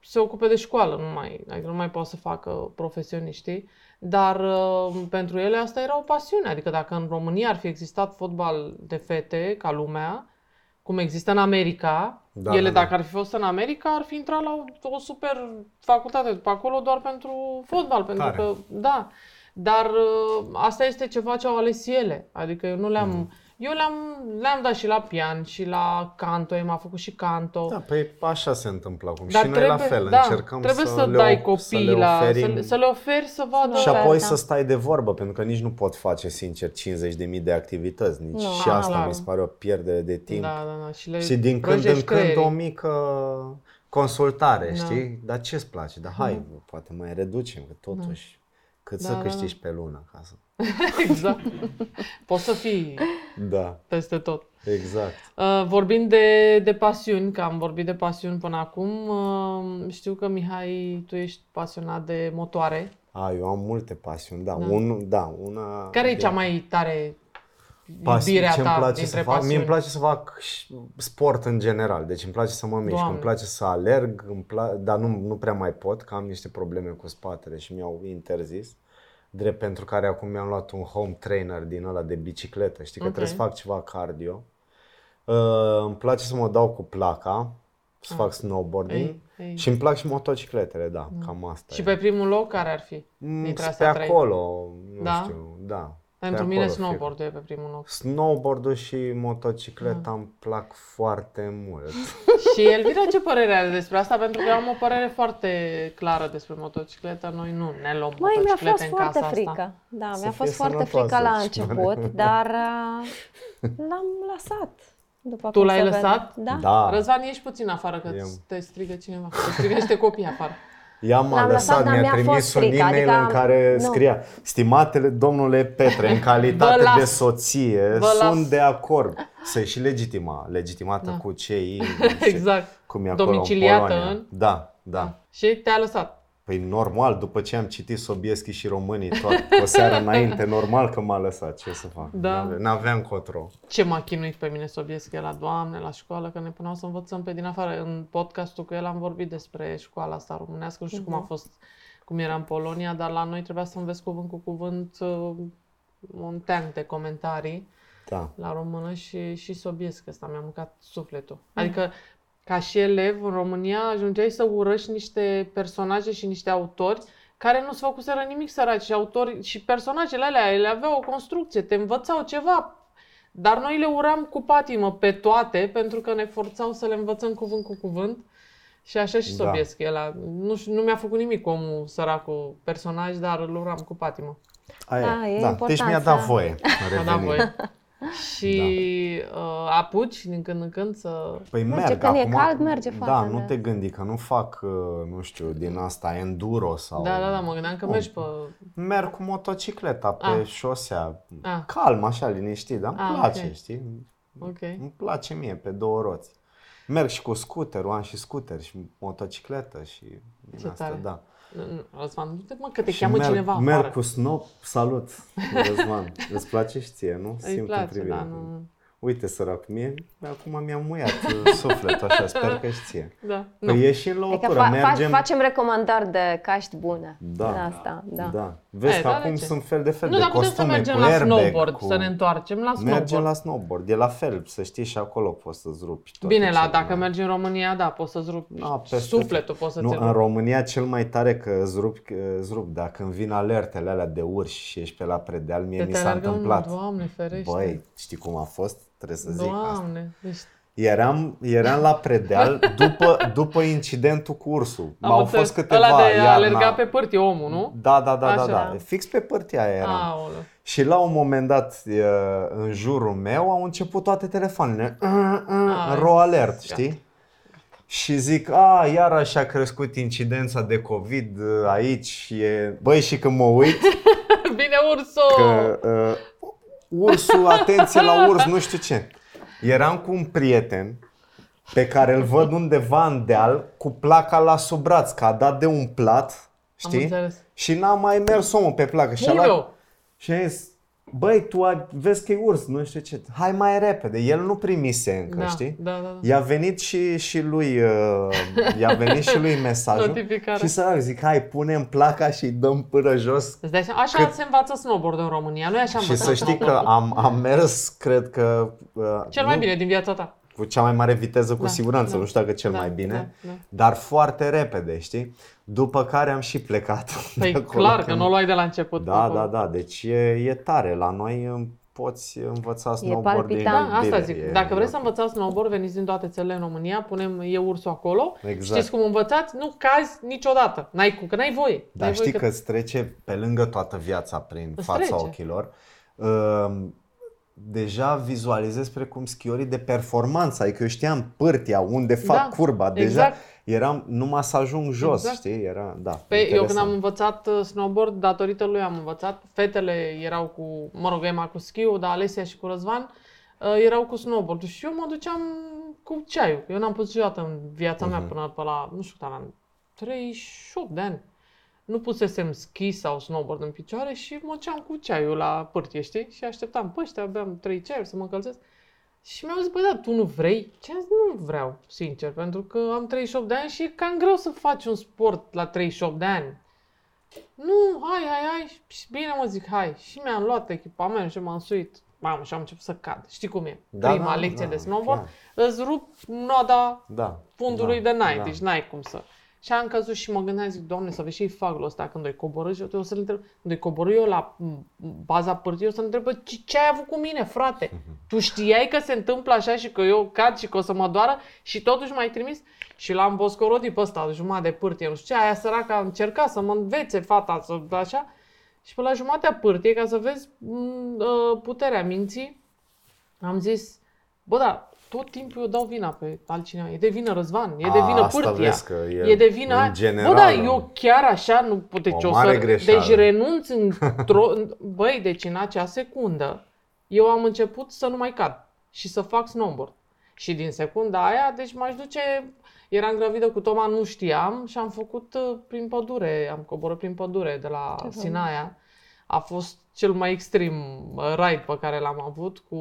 se ocupe de școală, nu mai, adică nu mai poate să facă profesioniștii. Dar uh, pentru ele asta era o pasiune, adică dacă în România ar fi existat fotbal de fete ca lumea, cum există în America, Da, ele da, da. dacă ar fi fost în America, ar fi intrat la o, o super facultate după acolo doar pentru fotbal, pentru Tare. că, da. Dar uh, asta este ceva ce au ales ele. Adică eu nu le-am... Mm. Eu le-am, le-am dat și la pian și la canto, Emma a făcut și canto. Da, păi așa se întâmplă acum. Dar și noi la fel, da, încercăm trebuie să, să, le, dai op- copiii să le la, oferim... să, le, să le oferi să vadă... Și le apoi oferta. să stai de vorbă, pentru că nici nu pot face, sincer, 50.000 de activități. Nici Nu, și ah, asta clar. mi se pare o pierdere de timp. Da, da, da. Și, le Și din când în prăjești când creierii. o mică consultare, Da. știi? Dar ce-ți place? Dar hai, poate mai reducem, că totuși cât Da, să da, da. câștigi pe lună ca să... exact. Poți să fii Da, peste tot. exact. Uh, vorbind de, de pasiuni, că am vorbit de pasiuni până acum, uh, știu că, Mihai, tu ești pasionat de motoare. A, eu am multe pasiuni, da. Da. Un, da una... Care e cea mai tare Pas- iubirea ce-mi ta place dintre să fac? pasiuni? Mie îmi place să fac și sport în general, deci îmi place să mă mișc, Doamne. îmi place să alerg, îmi pla- dar nu, nu prea mai pot, că am niște probleme cu spatele și mi-au interzis. Drept pentru care acum mi-am luat un home trainer din ăla de bicicletă, știi că Ok. trebuie să fac ceva cardio. Uh, îmi place să mă dau cu placa, să fac snowboarding Ah. Ei, ei. și îmi plac și motocicletele, da, cam asta Și e. pe primul loc care ar fi? Mm, dintre pe astea trei? acolo, nu Da? știu, da. Pentru pe mine acolo, fie- snowboard e pe primul loc. Snowboard-ul și motocicleta Ah. îmi plac foarte mult. Și Elvira ce părere are despre asta? Pentru că eu am o părere foarte clară despre motocicletă. Noi nu ne luăm Măi, mi-a motociclete fost în foarte casa frică. asta. Da, Să mi-a fie fost foarte sănătoasă frică la și început, dar uh, l-am lăsat. După Tu cum l-ai se vede. lăsat? Da. Da. Răzvan, ieși puțin afară, că Eu. te strigă cineva. Te strigă niște copii afară. Ea m-a L-am lăsat, lăsat, dar mi-a mi-a trimis fost un frică, e-mail adică în care nu. scria Stimatele domnule Petre, în calitate Vă las. de soție, Vă sunt las. de acord să și legitima, legitimată Da. cu cei Exact. cum e acolo Domiciliată în Polonia. în- Da, da. Și te-a lăsat. Păi normal, după ce am citit Sobieschi și românii tot o seară înainte, normal că m-a lăsat, ce să fac? Da. N-ave- N-aveam cotro. Ce m-a chinuit pe mine Sobieschi la doamne, la școală, că ne puneau să învățăm pe din afară. În podcastul cu el am vorbit despre școala asta românească, nu știu cum a fost, cum era în Polonia, dar la noi trebuia să înveți cuvânt cu cuvânt uh, un teanc de comentarii Da. la română și, și Sobieschi ăsta mi-a mâncat sufletul. Adică ca și elev în România ajungeai să urăști niște personaje și niște autori care nu-ți făcuseră nimic săraci și autori și personajele alea, ele aveau o construcție, te învățau ceva. Dar noi le uram cu patimă pe toate, pentru că ne forțau să le învățăm cuvânt cu cuvânt. Și așa și Da. Sobiescu ăla. Nu, știu- nu mi-a făcut nimic omul săracul personaj, dar îl uram cu patimă. Aia, Da, e da. important Deci mi-a dat să- voie. Mi-a dat revenind. voie. Și uh, apuci din când în când să... Păi Merge, merg când e acum, cald, merge Da, foarte, nu da. te gândi că nu fac, uh, nu știu, din asta enduro sau... Da, da, da, mă gândeam că Bun. mergi pe... Merg cu motocicleta pe Ah. șosea, Ah. calm, așa, liniștit, dar îmi Ah, place, ok. știi? Ok. Îmi place mie pe două roți. Merg și cu scooterul, am și scooter și motocicletă și din Ce asta, tare. da. Nu, nu, Răzvan, nu te mă că te Și cheamă merg, cineva merg afară. cu snop, salut, Răzvan. Îți place și ție, nu? Îi Simt place, în privire. da, nu... Uite, sărac, mie acum mi-am muiat uh, sufletul așa, sper că și ție. Da. Nu. Păi ieșim la o Adică tură, fa- mergem... fa- facem recomandări de caști bune. Da. Din asta, da. Da. Vezi E, că da, acum de ce? sunt fel de fel nu, de dar putem să costume mergem cu la airbag, snowboard, cu... să ne întoarcem la snowboard. Mergem la snowboard, e la fel, să știi și acolo poți să-ți rupi toate Bine, la, cele dacă mai- mergi în România, da, poți să-ți rupi Da, peste sufletul, poți să Nu, ți în România cel mai tare că îți rup, îți rup, dar când vin alertele alea de urși și ești pe la predeal, mie Te mi te s-a alergă unul, întâmplat. Doamne, ferește. Băi, știi cum a fost? Trebuie să zic asta. Doamne, deci Eram, eram la predeal după, după incidentul cu ursul. am Au înțeles. fost câteva Ăla de a iarna... alerga pe pârtie omul, nu? Da, da, da, da, Așa. da. Fix pe părtia aia eram. Aoleu. Și la un moment dat, e, în jurul meu, au început toate telefoanele. Ai, Ro alert, gata. știi? Și zic, a, iar așa a crescut incidența de COVID uh, aici. E... Băi, și când mă uit, Bine, ursul! că uh, ursul, atenție la urs, nu știu ce. Eram cu un prieten pe care îl văd undeva în deal cu placa la sub braț, că a dat de un plat, știi? înțeles. Și n-a mai mers omul pe placă. Și a luat Uleu! și a zis, băi, tu ai, vezi că e urs, nu știu ce, hai mai repede. El nu primise încă, Da, știi? da, da, da. I-a venit și, și lui, uh, i-a venit și lui mesajul. Notificare. Și sărac, zic, hai, punem placa și îi dăm până jos. Îți dai seama? Așa se învață snowboard în România, nu e așa Și învățat să știi că snowboard. am, am mers, cred că... Uh, Cel mai nu bine din viața ta. Cu cea mai mare viteză, cu Da, siguranță, da, nu știu dacă cel da, mai bine, da, da. dar foarte repede, știi? După care am și plecat. Păi de acolo, clar că când- nu o luai de la început. Da, acolo. da, da, deci e, e tare. La noi uh, poți învăța snowboarding. palpitant. Da, asta bine, zic. e- Dacă vreți să învățați snowboard, veniți din toate țările în România, punem e ursul acolo. Exact. Știți cum învățați? Nu cazi niciodată. N-ai cu, că n-ai voie. Dar N-ai voie știi că îți trece pe lângă toată viața prin Îți fața trece. ochilor. Uh, deja vizualizez precum schiorii de performanță, adică eu știam pârtia, unde fac Da, curba, deja exact. eram numai să ajung jos, Exact. știi? Era, da, Păi eu interesant. când am învățat uh, snowboard, datorită lui am învățat, fetele erau cu, mă rog, Emma cu schiul, dar Alesia și cu Răzvan uh, erau cu snowboard și eu mă duceam cu ceaiul. Eu n-am pus niciodată în viața mea Mhm. până pe la, nu știu cât aveam, 38 de ani. Nu pusesem schi sau snowboard în picioare și mă duceam cu ceaiul la pârtie, știi? Și așteptam pe ăștia, beam trei ceaiuri să mă încălzesc. Și mi-au zis, băi, da, tu nu vrei? Ce am zis, nu vreau, sincer, pentru că am 38 de ani și e cam greu să faci un sport la 38 de ani. Nu, hai, hai, hai. Și bine mă zic, hai. Și mi-am luat echipament și m-am suit. Mamă, și am început să cad. Știi cum e? Da, Prima da, lecție da, de snowboard, clar. îți rup noda Da. fundului da, de n-ai, da. deci n-ai cum să. Și am căzut și mă gândeam, zic, doamne, să vezi și faglul ăsta când îi coborâ și eu o să-l întreb, când îi coborâ eu la m, baza părții, eu să întreb, "Bă, ce, ce ai avut cu mine, frate? Tu știai că se întâmplă așa și că eu cad și că o să mă doară și totuși m-ai trimis? Și l-am boscorodit pe ăsta, jumătate de pârtie, nu știu ce, aia săraca a încercat să mă învețe fata, să așa. Și pe la jumatea pârtie, ca să vezi m, uh, puterea minții, am zis, bă, da, tot timpul eu dau vina pe altcineva. E de vină Răzvan, e de A, vină asta pârtia. vezi că e e de vină în aia. general, Bă, da, nu? eu chiar așa nu pot, deci O o mare să... greșeală. Deci renunț într-o... în- Băi, deci în acea secundă, eu am început să nu mai cad și să fac snowboard. Și din secunda aia, deci m-aș duce... Eram gravidă cu Toma, nu știam și am făcut uh, prin pădure, am coborât prin pădure de la fain. Sinaia. A fost cel mai extrem uh, ride pe care l-am avut cu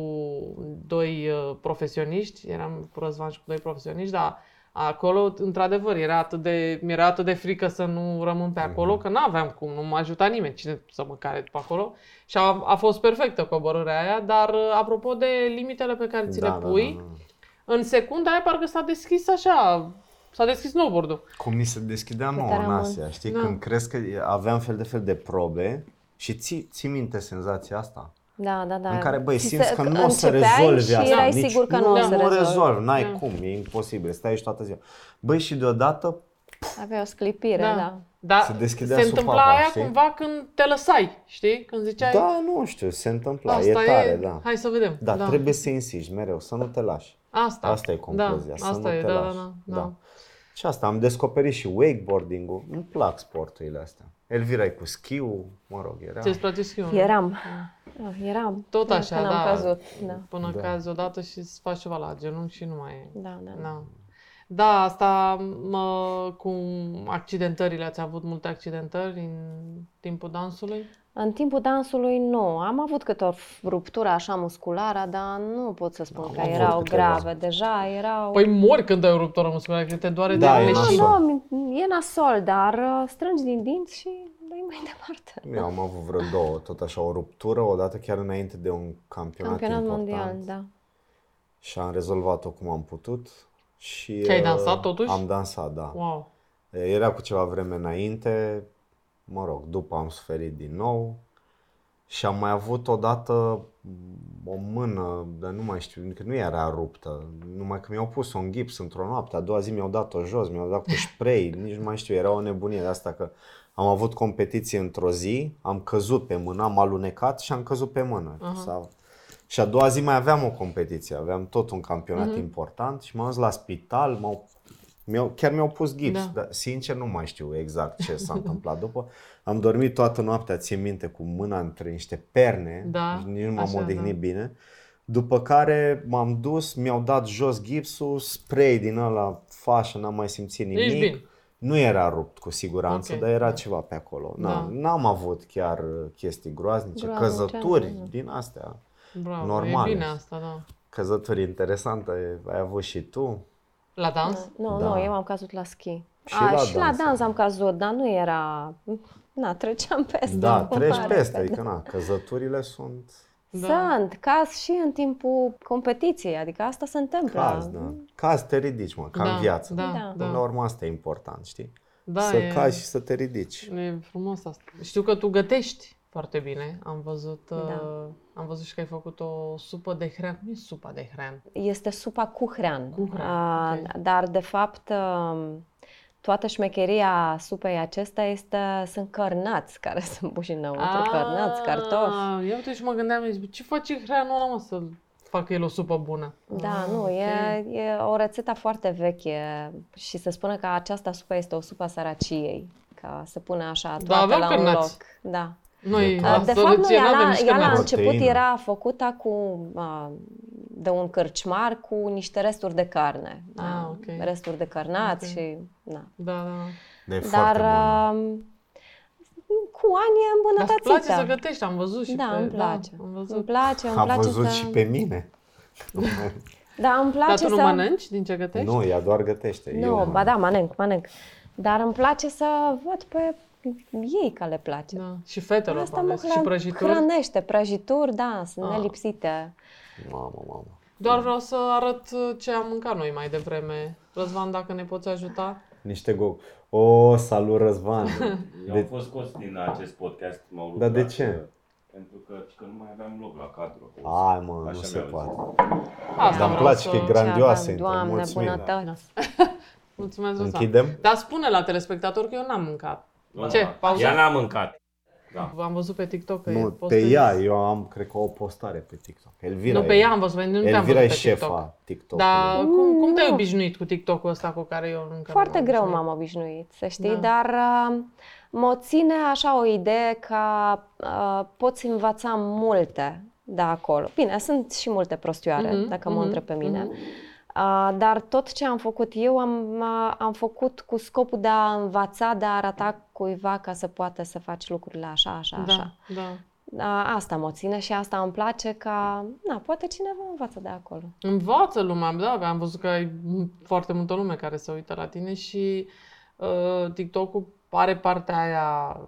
doi uh, profesioniști, eram cu Răzvan și cu doi profesioniști, dar acolo, într-adevăr, era atât de, mi-era atât de frică să nu rămân pe acolo, că n-aveam cum, nu mă ajuta nimeni cine să mă care după acolo. Și a, a fost perfectă coborârea aia, dar uh, apropo de limitele pe care ți Da, le da, pui, da, da. în secunda aia parcă s-a deschis așa, s-a deschis snowboard-ul. Cum ni se deschidea nouă tare în mult. Asia, știi? Da. Când crezi că aveam fel de fel de probe și ții, ții minte senzația asta. Da, da, da. În care, băi, Ți simți se- că nu o să începeai rezolvi și asta. erai Nici- sigur că nu, nu, o să nu rezolvi. rezolvi. N-ai Da. cum, e imposibil. Stai aici toată ziua. Băi, și deodată Avea o sclipire, da. da. Da, Se deschidea se supapa, întâmpla aia știi? cumva când te lăsai, știi? Când ziceai, Da, nu știu, se întâmpla, asta e tare, da. hai să vedem. Da, trebuie să insisti mereu, să nu te lași. Asta. Asta e concluzia, da, să asta nu e, te da, lași. Da, da, da. Și asta, am descoperit și wakeboarding-ul. Îmi plac sporturile astea. Elvira e cu schiul, mă rog, era... Ți-ți place schiul? nu? Eram. Ah, Eram. Tot până așa, când da. am căzut. Da. Până Da. cazi odată și îți faci ceva la genunchi și nu mai e. Da, da, da. Da. Da, asta mă, cu accidentările, ați avut multe accidentări în timpul dansului? În timpul dansului nu. Am avut câte o ruptură așa musculară, dar nu pot să spun Am că avut erau câteva. grave. Deja erau... Păi mori când ai o ruptură musculară, că te doare Da, de e nu, leșin. nasol. nu, e nasol, dar uh, strângi din dinți și dai mai departe. Eu am avut vreo două, tot așa, o ruptură, odată chiar înainte de un campionat, Campionat important. mondial, da. Și am rezolvat-o cum am putut. Și, Și ai uh, dansat totuși? Am dansat, da. Wow. Era cu ceva vreme înainte, mă rog, după am suferit din nou și am mai avut odată o mână, dar nu mai știu, că nu era ruptă, numai că mi-au pus un gips într-o noapte, a doua zi mi-au dat-o jos, mi-au dat cu spray, nici nu mai știu, era o nebunie de asta că am avut competiție într-o zi, am căzut pe mână, am alunecat și am căzut pe mână. Sau... Și a doua zi mai aveam o competiție, aveam tot un campionat important și m-am dus la spital, m-au mi-au, chiar mi-au pus gips, Da. dar sincer nu mai știu exact ce s-a întâmplat după. Am dormit toată noaptea, țin minte, cu mâna între niște perne, Da, nici nu m-am așa, odihnit da. bine. După care m-am dus, mi-au dat jos gipsul, spray din ăla, fașă, n-am mai simțit nimic. Ești bine. Nu era rupt cu siguranță, Ok, dar era da. ceva pe acolo. Da. Da. N-am avut chiar chestii groaznice, Groaznice, căzături da. din astea. Bravo, Normale. e bine asta, da. Căzături interesante ai avut și tu. La dans? Nu, Da. nu, eu am căzut la schi. Și A, la și dans. la dans am căzut, dar nu era... Na, treceam peste. Da, cum treci pare, peste, că adică na, căzăturile sunt Da. Sunt, caz și în timpul competiției, adică asta se întâmplă. caz, da. Caz te ridici, mă, ca Da, în viață. Da, Da. Până la da. urmă asta e important, știi? da să e, cazi și să te ridici. e frumos asta. Știu că tu gătești foarte bine. Am văzut, Da. uh, am văzut și că ai făcut o supă de hrean. Nu e supa de hrean. Este supa cu hrean. Cu hrean, A, ok. Dar, de fapt, um, toată șmecheria supei acesta este, sunt cărnați care sunt puși înăuntru, cărnați, cartofi. Ah, Ia uite și mă gândeam, zic, ce face hreanul ăla, mă, să facă el o supă bună? Da, Ah, nu, ok. e, e o rețetă foarte veche și se spune că această supă este o supă a săraciei, ca să pune așa Da, toate aveam la un cărnați. loc. Da. Noi, Da. Uh, De la fapt, nu, sărăcie ea n-avem la, nici ea la cărnați. început Proteină. era făcută cu, uh, de un cărciumar cu niște resturi de carne. Ah, Da, ok. Resturi de cărnați Ok. și... Da. Da, da. De e Dar foarte bună. uh, cu ani e Dar îți place îmbunătățită. să gătești, am văzut și da, pe... îmi place. Da, am văzut. Îmi place, îmi Am place văzut să... și pe mine. Da, îmi place Dar tu nu să... mănânci din ce gătești? nu, ea doar gătește. Nu, eu ba mănânc. da, mănânc, mănânc. Dar îmi place să văd pe ei că le place. Da. Și fetelor, Asta mă mai ales. și hran- prăjituri. hrănește. Prăjituri, da, sunt Ah. nelipsite. Mamă, mamă. Doar vreau să arăt ce am mâncat noi mai devreme. Răzvan, dacă ne poți ajuta. Niște go. O, salut Răzvan. Eu De- am fost scos din acest podcast, m-au Dar de rugat ce? să- Pentru că, că nu mai aveam loc la cadru. Ai mă, Așa nu se mi-au poate. Asta Dar îmi vreau place să... că e grandioasă. Ce intră. aveam, Doamne, Mulțumim. bunătăți. Mulțumesc, Răzvan. Închidem? Dar spune la telespectator că eu n-am mâncat. Nu, Ce? da. Pauză? Ea n-a mâncat. Da. Am văzut pe TikTok că Nu, e pe postezi. ea, eu am, cred că o postare pe TikTok. Elvira Nu, pe e- ea am văzut, nu te-am Elvira văzut e pe șefa TikTok. TikTok. Dar cum, cum te-ai Nu. obișnuit cu TikTok-ul ăsta cu care eu încă Foarte nu greu obișnuit? m-am obișnuit, să știi, Da. dar uh, mă ține așa o idee că uh, poți învăța multe de acolo. Bine, sunt și multe prostioare, Mhm, dacă mă mhm, întreb pe mine. mhm. Uh, dar tot ce am făcut eu am, uh, am făcut cu scopul de a învăța, de a arăta cuiva ca să poată să faci lucrurile așa, așa, așa. Da, da. Uh, asta mă ține și asta îmi place ca, na, poate cineva învață de acolo. Învață lumea, da, am văzut că ai foarte multă lume care se uită la tine și uh, TikTok-ul are partea aia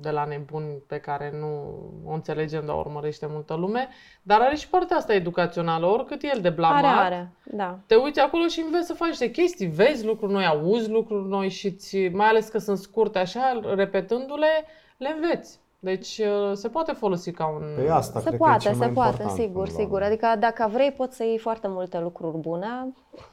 de la nebuni pe care nu o înțelegem, dar o urmărește multă lume, dar are și partea asta educațională, oricât e el de blamat. Are, are, da. Te uiți acolo și înveți să faci niște chestii, vezi lucruri noi, auzi lucruri noi și ți, mai ales că sunt scurte așa, repetându-le, le înveți. Deci uh, se poate folosi ca un... Păi asta Se cred că e poate, cel mai se poate, important sigur, până la sigur. urmă. Adică dacă vrei poți să iei foarte multe lucruri bune,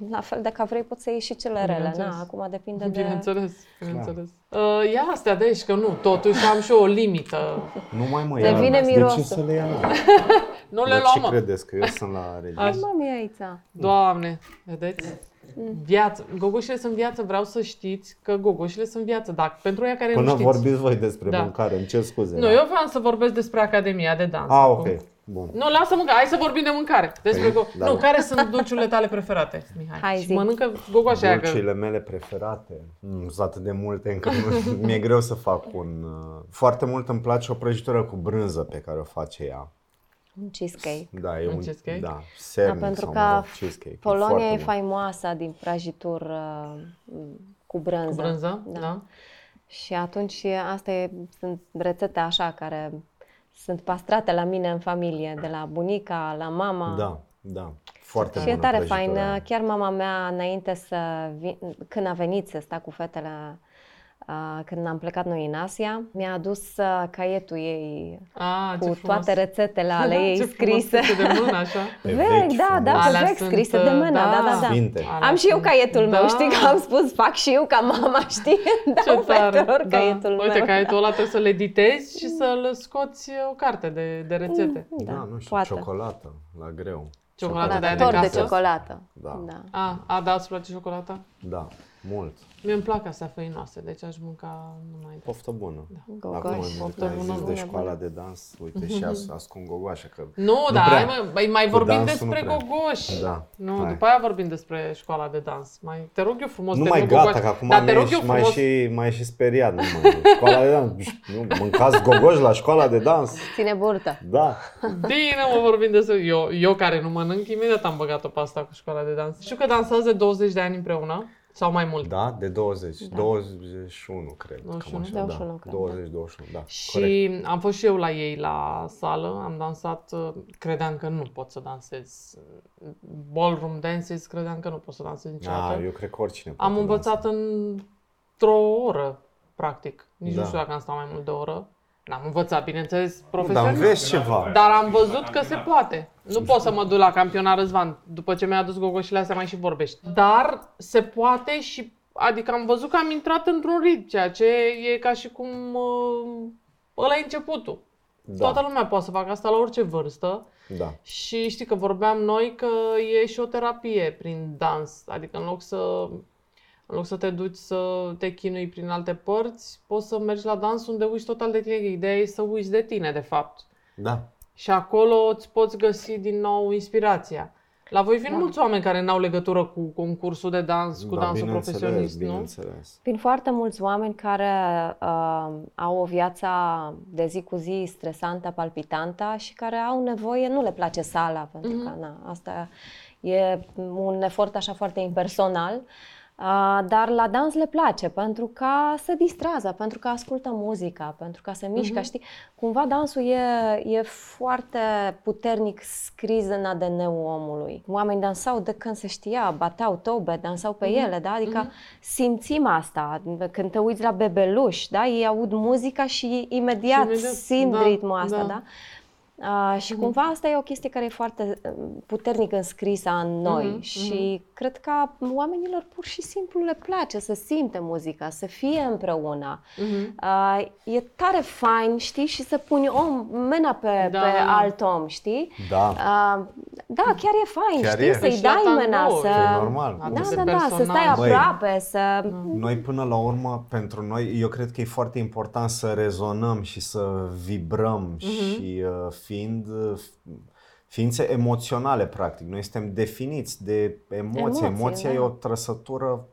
la fel dacă vrei poți să iei și cele rele. Bineînțeles. Na, acum depinde de... Bineînțeles, bineînțeles. Uh, ia astea de aici, că nu, totuși am și eu o limită. Nu mai mă Le ia. vine De ce mirosul. să le ia? mă? Nu le Dar luăm, ce mă. credeți? Că eu sunt la regie. Așa. Mami, aici. Doamne, vedeți? Viață. Gogoșile sunt viață, vreau să știți că gogoșile sunt viață. Dacă pentru ea care Până nu știți. vorbiți voi despre Da. mâncare, îmi cer scuze. Nu, eu vreau să vorbesc despre Academia de Dans. Ah, acum. ok. Bun. Nu, lasă mâncare. Hai să vorbim de mâncare. Despre Păi, go- da. Nu, care sunt dulciurile tale preferate, Mihai? Hai, și zi. mănâncă gogoașe aia că... Dulciile mele preferate. Mm, sunt atât de multe încât nu- mi-e greu să fac un... uh, Foarte mult îmi place o prăjitură cu brânză pe care o face ea. Un cheesecake. Da, e Un un, cheesecake? Da, Da, sernic pentru sau, că mă rog, cheesecake. E Polonia foarte e bun. faimoasă din prăjitură cu brânză. Cu brânză, da. da. Și atunci asta e, sunt rețete așa care sunt pastrate la mine în familie, de la bunica, la mama. Da, da. Foarte Și e bună tare prăjitura faină. aia. Chiar mama mea, înainte să vin, când a venit să sta cu fetele, uh, când am plecat noi în Asia, mi-a adus uh, caietul ei Ah, ce cu frumos. toate rețetele ale ei ce frumos, scrise. scrise de mână, așa. Pe Vechi, vechi, da, da, frumos. pe Alea vechi, sunt, scrise de mână, da, da, da. Sfinte. Alea Am și eu sunt- caietul meu, Da. știi că am spus, fac și eu ca mama, știi? Ce Dau tare. fetelor caietul Uite, meu. caietul ăla trebuie să-l editezi și să-l scoți o carte de, de rețete. Da, nu știu, poate. ciocolată, la greu. Ciocolată de aia de Tort de casă? ciocolată. Da. da. A, a, da, îți place ciocolata? Da, mult. Mie îmi plac astea făinoase, deci aș mânca numai de Poftă bună. Gogoși, Acum, poftă ai bună, zis de bună, școala bună. de dans, uite și as, ascund gogoașă, că Nu, da, prea. hai mă, mai, mai Cu vorbim dansul nu despre prea. gogoși. Da, Nu, hai. după aia vorbim despre școala de dans. Mai, te rog eu frumos, nu te mai rog gata, gogoși. că acum Dar te rog mai, eu mai, frumos, și, mai și speriat. Nu, mai, școala de dans, nu, mâncați gogoși la școala de dans? Ține burtă. Da. Bine, mă vorbim despre... Eu, eu care nu mănânc, imediat am băgat-o pe asta cu școala de dans. Știu că dansați de 20 de ani împreună, sau mai mult. Da, de 20, 21 cred, 21, cam așa, 21, da. cred, 20, 21, da. Corect. Și am fost și eu la ei la sală, am dansat, uh, credeam că nu pot să dansez. Ballroom dances, credeam că nu pot să dansez niciodată. Ah, eu cred că oricine Am poate învățat într-o oră, practic. Nici Da. nu știu dacă am stat mai mult de o oră. N-am învățat, bineînțeles, dansa. profesional. Dar înveți ceva. Dar am văzut că se poate. Nu pot să mă duc la campionat Răzvan. După ce mi-a adus gogoșile astea mai și vorbești. Dar se poate și... Adică am văzut că am intrat într-un ritm, ceea ce e ca și cum... Uh, ăla e începutul. Da, Toată lumea poate să facă asta la orice vârstă. da. Și știi că vorbeam noi că e și o terapie prin dans. Adică în loc să în loc să te duci să te chinui prin alte părți, poți să mergi la dans unde uiți total de tine. Ideea e să uiți de tine, de fapt. Da. Și acolo îți poți găsi din nou inspirația. La voi vin mulți oameni care n-au legătură cu concursul de dans, cu da, dansul bineînțeles, profesionist, nu? bineînțeles. Vin foarte mulți oameni care uh, au o viață de zi cu zi stresantă, palpitantă și care au nevoie, nu le place sala, pentru că na, asta e un efort așa foarte impersonal. Uh, dar la dans le place pentru că se distrează, pentru că ascultă muzica, pentru că se mișcă, știi? Cumva dansul e, e foarte puternic scris în ADN-ul omului. Oamenii dansau de când se știa, bateau tobe, dansau pe ele, da? Adică simțim asta. Când te uiți la bebeluși, da? Ei aud muzica și imediat, imediat, simt da, ritmul ăsta, da. da? Uh, și cumva asta e o chestie care e foarte uh, puternic înscrisă în noi și cred că oamenilor pur și simplu le place să simte muzica, să fie împreună. Uh, e tare fain, știi, și să pui om, mâna pe, Da. pe alt om, știi? Da. Uh, da, chiar e fain, Chiar știi, e. să-i Păi și la dai tango, mâna, e să... E normal. Da, Atât de da, da, să personal. stai Băi. aproape, să... Noi până la urmă, pentru noi, eu cred că e foarte important să rezonăm și să vibrăm și uh, fiind uh, ființe emoționale, practic. Noi suntem definiți de emoție. Emoții, Emoția da. e o trăsătură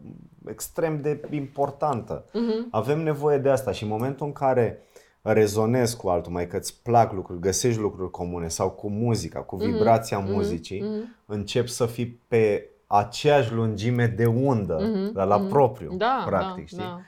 extrem de importantă. Avem nevoie de asta și în momentul în care rezonezi cu altul, mai că îți plac lucruri, găsești lucruri comune sau cu muzica, cu vibrația muzicii, începi să fii pe aceeași lungime de undă, dar la propriu, Da, practic, da, știi? da.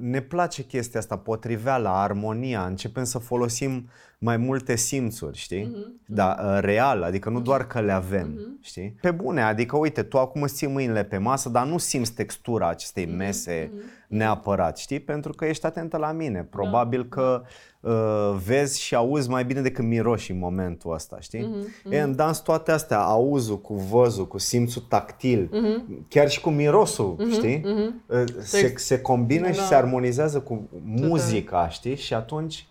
Ne place chestia asta, potriveala, armonia, începem să folosim mai multe simțuri, știi? Da, uh, real, adică nu doar că le avem, știi? Pe bune, adică uite, tu acum îți ții mâinile pe masă, dar nu simți textura acestei mese neapărat, știi? Pentru că ești atentă la mine. Probabil da. că uh, vezi și auzi mai bine decât miroși în momentul ăsta, știi? Mm-hmm. E, în dans toate astea, auzul cu văzul, cu simțul tactil, mm-hmm. chiar și cu mirosul, mm-hmm. știi? Mm-hmm. Se, se combină da. și se armonizează cu muzica, știi? Și atunci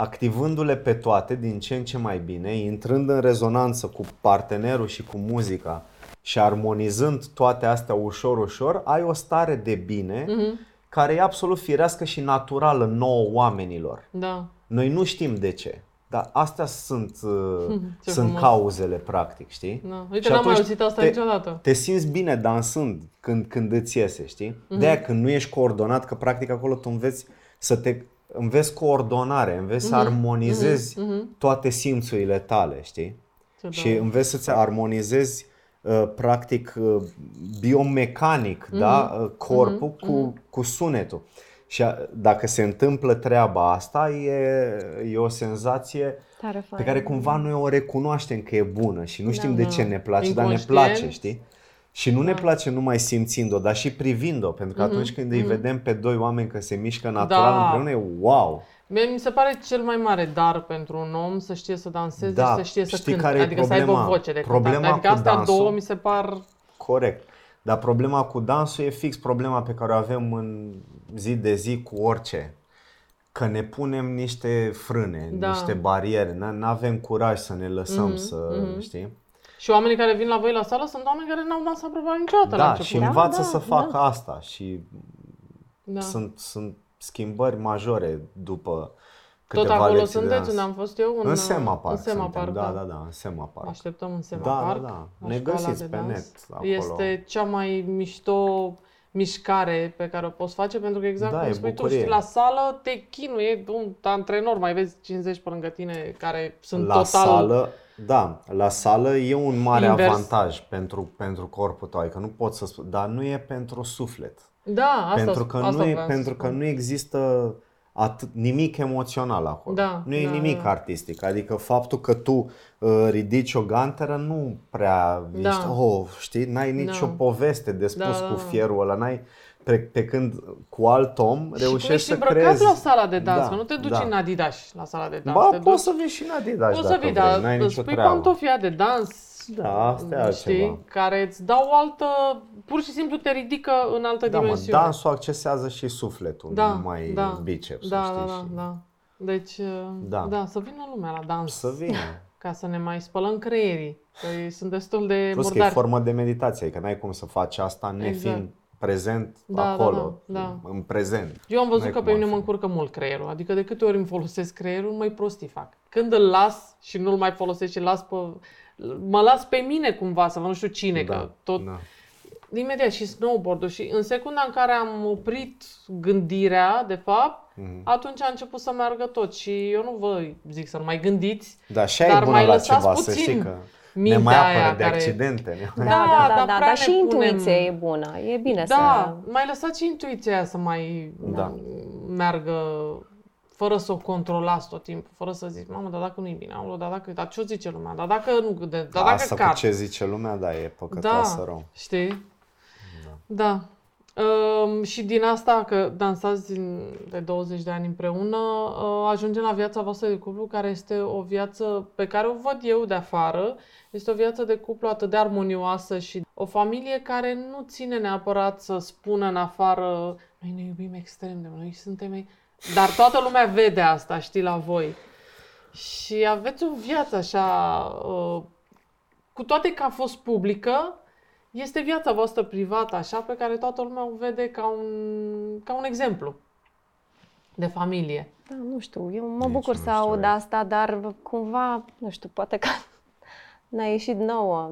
activându-le pe toate din ce în ce mai bine, intrând în rezonanță cu partenerul și cu muzica și armonizând toate astea ușor, ușor, ai o stare de bine mm-hmm. care e absolut firească și naturală nouă oamenilor. Da. Noi nu știm de ce. Dar astea sunt, ce sunt cauzele, practic, știi? Da. Uite, și n-am mai auzit asta te, niciodată. Te simți bine dansând când, când îți iese, știi? Mm-hmm. De-aia când nu ești coordonat, că practic acolo tu înveți să te înveți coordonare, înveți mm-hmm. să armonizezi mm-hmm. toate simțurile tale, știi? Ce și da. înveți să-ți armonizezi uh, practic uh, biomecanic, mm-hmm. da, uh, corpul mm-hmm. cu, mm-hmm. cu sunetul. Și a, dacă se întâmplă treaba asta, e, e o senzație Tare pe care cumva noi o recunoaștem că e bună și nu da, știm da. de ce ne place, dar ne place, știi? Și nu da. ne place numai simțind-o, dar și privind-o, pentru că mm-hmm. atunci când mm-hmm. îi mhm. vedem pe doi oameni că se mișcă natural da. împreună, e wow! Mie mi se pare cel mai mare dar pentru un om să știe să danseze da. și să știe să Știi cânte, care adică problema? să aibă voce de problema cântat. Adică astea dansul, două mi se par... Corect. Dar problema cu dansul e fix problema pe care o avem în zi de zi cu orice. Că ne punem niște frâne, da. niște bariere, nu avem curaj să ne lăsăm mm-hmm. să, mm-hmm. știi? Și oamenii care vin la voi la sală sunt oameni care n-au dansat probabil niciodată da, la început. și învață da, să da, facă da. asta și da. sunt, sunt schimbări majore după câteva Tot acolo sunteți unde am fost eu? În, în Sema Park. În Sema Park, da, da, da, în Sema Park. Așteptăm în Sema da, Park. Da, da, Ne găsiți pe net acolo. Este cea mai mișto mișcare pe care o poți face pentru că exact da, cum spui bucurie. tu, știi, la sală te chinuie un antrenor, mai vezi 50 pe lângă tine care sunt la total... Sală, da, la sală e un mare Invers. avantaj pentru, pentru corpul tău, adică nu pot să spun, dar nu e pentru suflet. Da, asta, pentru că asta nu e, pentru că nu există atât, nimic emoțional acolo. Da, nu e da, nimic da. artistic. Adică faptul că tu uh, ridici o ganteră nu prea Da. ești, oh, știi, n-ai nicio Da. poveste de spus Da, da, cu da. fierul ăla, n-ai pe, pe când cu alt om și cum reușești ești să îmbrăcat creezi. la sala de dans, Da, că nu te duci da. în Adidas la sala de dans. Ba, te poți duci, să vii și în Adidas poți dacă să vii, vrei, dar n-ai îți nicio pui treabă. pantofii de dans, Da, asta e știi, altceva. care îți dau o altă, pur și simplu te ridică în altă Da, mă, dimensiune. dansul accesează și sufletul, Da, nu numai da, biceps, da, știi? da, da, și da. Deci, Da. da. da, să vină lumea la dans. Să vină. Ca să ne mai spălăm creierii, că ei sunt destul de Plus că e murdari. formă de meditație, adică n-ai cum să faci asta nefiind Exact. Prezent Da, da, acolo, da, da. în prezent. Eu am văzut N-ai că cum pe mine mă altfel. încurcă mult creierul, adică de câte ori îmi folosesc creierul, mai prostii fac. Când îl las și nu-l mai folosesc și las pe... mă las pe mine cumva, să vă nu știu cine, că tot... da. Imediat și snowboard-ul și în secunda în care am oprit gândirea, de fapt, Mhm. atunci a început să meargă tot și eu nu vă zic să nu mai gândiți, Da, și aia Dar e bună mai la lăsați ceva, să puțin știi că ne mintea mai apără aia de care- accidente. ne Da, mai- da, dar da, da, prea dar și ne punem- intuiția e bună. E bine Da, să... mai lăsați și intuiția aia să mai Da. meargă fără să o controlați tot timpul, fără să zici, mamă, dar dacă nu e bine, aolo, dar dacă, dar ce o zice lumea, dar dacă nu, de, dar dacă Asta cad. cu ce zice lumea, da, e păcătoasă da, rău. știi? Da. da. Um, și din asta, că dansați din, de 20 de ani împreună, uh, ajungem la viața voastră de cuplu, care este o viață pe care o văd eu de afară. Este o viață de cuplu atât de armonioasă și o familie care nu ține neapărat să spună în afară noi ne iubim extrem de mult, noi suntem... Dar toată lumea vede asta, știi, la voi. Și aveți o viață așa, uh, cu toate că a fost publică, este viața voastră privată, așa, pe care toată lumea o vede ca un, ca un exemplu de familie. Da, nu știu, eu mă Nici bucur nu să știu, aud e. asta, dar cumva, nu știu, poate că ne-a ieșit nouă.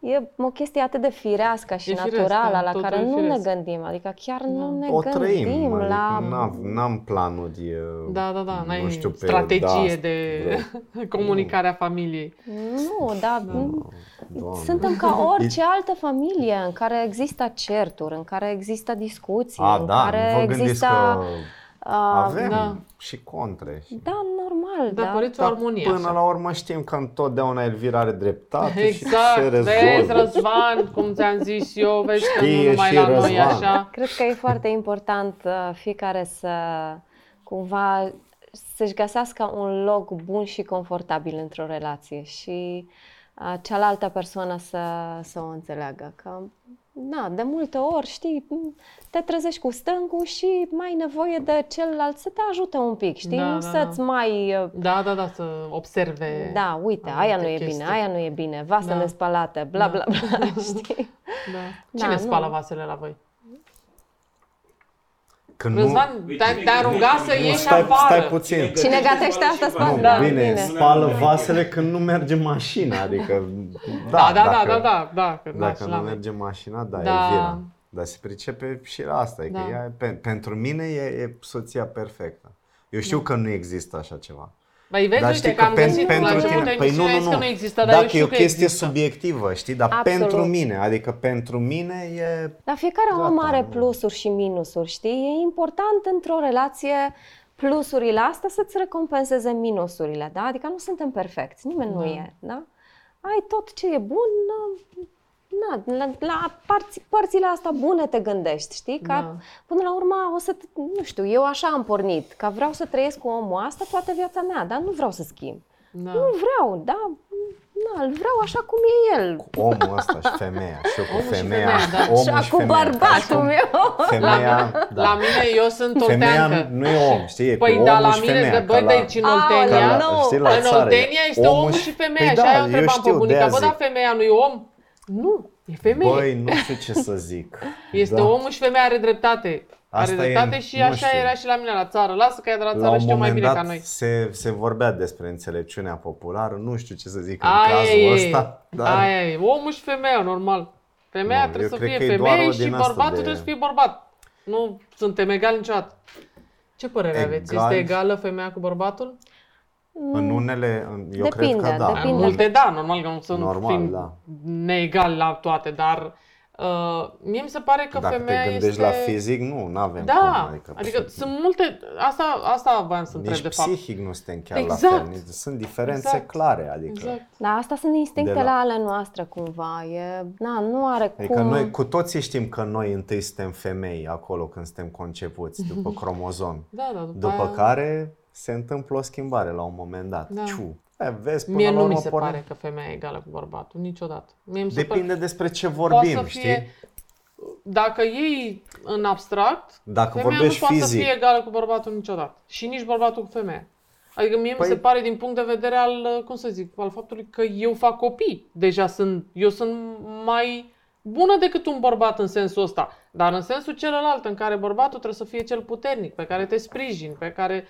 E o chestie atât de firească și E firesc, naturală da, la totul care e nu ne firesc. gândim. Adică chiar nu ne O gândim trăim, la... adică n-am, n-am planuri, Da, da, da, n-ai nu știu, pe strategie da, de vreo- comunicare a familiei. Nu, dar Doamne. suntem ca orice altă familie în care există certuri, în care există discuții, A, în da, care nu vă gândiți există că Avem da. și contre. Și... Da, normal, Dar da. păreți o Dar armonie până așa. la urmă știm că întotdeauna Elvira are dreptate Exact, și se vezi, rezolvă. Răzvan, cum ți-am zis eu, vezi că nu Știe numai și la noi Răzvan. așa. Cred că e foarte important uh, fiecare să cumva să-și găsească un loc bun și confortabil într-o relație și uh, cealaltă persoană să, să o înțeleagă. Că, na, de multe ori, știi, te trezești cu stângul și mai ai nevoie de celălalt să te ajute un pic, știi? Da, nu da, să-ți da. mai... uh, Da, da, da, să observe. Da, uite, anumite aia nu e chestii. bine, aia nu e bine, vase Da. nespălate, bla, Da. bla, bla, știi? Da. Da, Cine nu. spală vasele la voi? Că nu, Răzvan, Păi te-ai cine te-ai rugat gătește? să Nu, ieși stai, afară. stai puțin. Cine gătește asta și spală. Nu, Da, bine, bine. spală vasele când nu merge mașina, adică Da, da, da, dacă, da, da, da, că da, Dacă și nu la mine. merge mașina, da, Da. e vina. Dar se pricepe și la asta, e Da. că ea, pe, pentru mine e, e soția perfectă. Eu știu că nu există așa ceva. Băi, vezi, Dar uite știi că am pen- găsit la început de păi nu, emisiune, ai nu, zis nu. că nu există, dar eu Dacă știu e o că chestie există. subiectivă, știi, dar Absolut. pentru mine, adică pentru mine e Dar fiecare Gata, om are nu. plusuri și minusuri, știi? E important într-o relație plusurile astea să-ți recompenseze minusurile, da? Adică nu suntem perfecți, nimeni nu Da. e, da? Ai tot ce e bun, na, la, la parți, părțile astea bune te gândești, știi? Ca Da. până la urmă o să, nu știu, eu așa am pornit, că vreau să trăiesc cu omul ăsta toată viața mea, dar nu vreau să schimb. Da. Nu vreau, da? Na, îl vreau așa cum e el. omul ăsta și femeia. Și eu cu Omul și femeia, femeia, da. omul Așa și cu femeia. bărbatul meu. Femeia, da. La mine eu sunt femeia olteancă. nu e om, știi? E Păi, cu da, omul la și mine, femeia, de- băi, ca la- deci în Aoleu, Oltenia, nu. știi, la în țară, Oltenia este omul și femeia. Păi și da, aia o eu întrebam pe știu, bunica, de-aia bă, dar zic. femeia nu e om? Nu, e femeie. Băi, nu știu ce să zic. este da. omul și femeia are dreptate. Asta are e- dreptate și nu așa știu. era și la mine la țară. Lasă că e de la La țară un știu mai moment bine dat ca noi. se, se vorbea despre înțelepciunea populară, nu știu ce să zic în Aia cazul e, ăsta. Dar aia e, omul și femeia, normal. Femeia Nu, trebuie eu să cred fie că e doar femeie o și din asta bărbatul de- trebuie să fie bărbat. Nu suntem egali niciodată. Ce părere aveți? Egali? Este egală femeia cu bărbatul? În unele, în- eu Depinde, cred că da. depinde. În multe da, normal că nu sunt Normal, fiind da. neegali la toate, dar uh, mie mi se pare că Dacă femeia te gândești este... la fizic, nu, nu avem Da, cum. Adică, adică sunt multe, asta, asta voiam să întreb nici de fapt. psihic nu suntem chiar Exact. la fel. nici- Sunt diferențe Exact. clare. Adică, Exact. Da, asta sunt instinctele De la- ale noastre cumva. E, na, nu are Adică cum... noi cu toții știm că noi întâi suntem femei acolo când suntem concepuți, după cromozom. Da, da, după, După aia, care se întâmplă o schimbare la un moment dat. Da. Ciu. E, vezi, până mie la nu urmă mi se porne- pare că femeia e egală cu bărbatul, niciodată. Mie mi se Depinde pare, despre ce poate vorbim, să știi? fie, dacă iei în abstract, Dacă femeia vorbești nu poate fizic. să fie egală cu bărbatul niciodată. Și nici bărbatul cu femeia. Adică mie Păi- mi se pare din punct de vedere al, cum să zic, al faptului că eu fac copii. Deja sunt, eu sunt mai bună decât un bărbat în sensul ăsta. Dar în sensul celălalt, în care bărbatul trebuie să fie cel puternic, pe care te sprijin, pe care...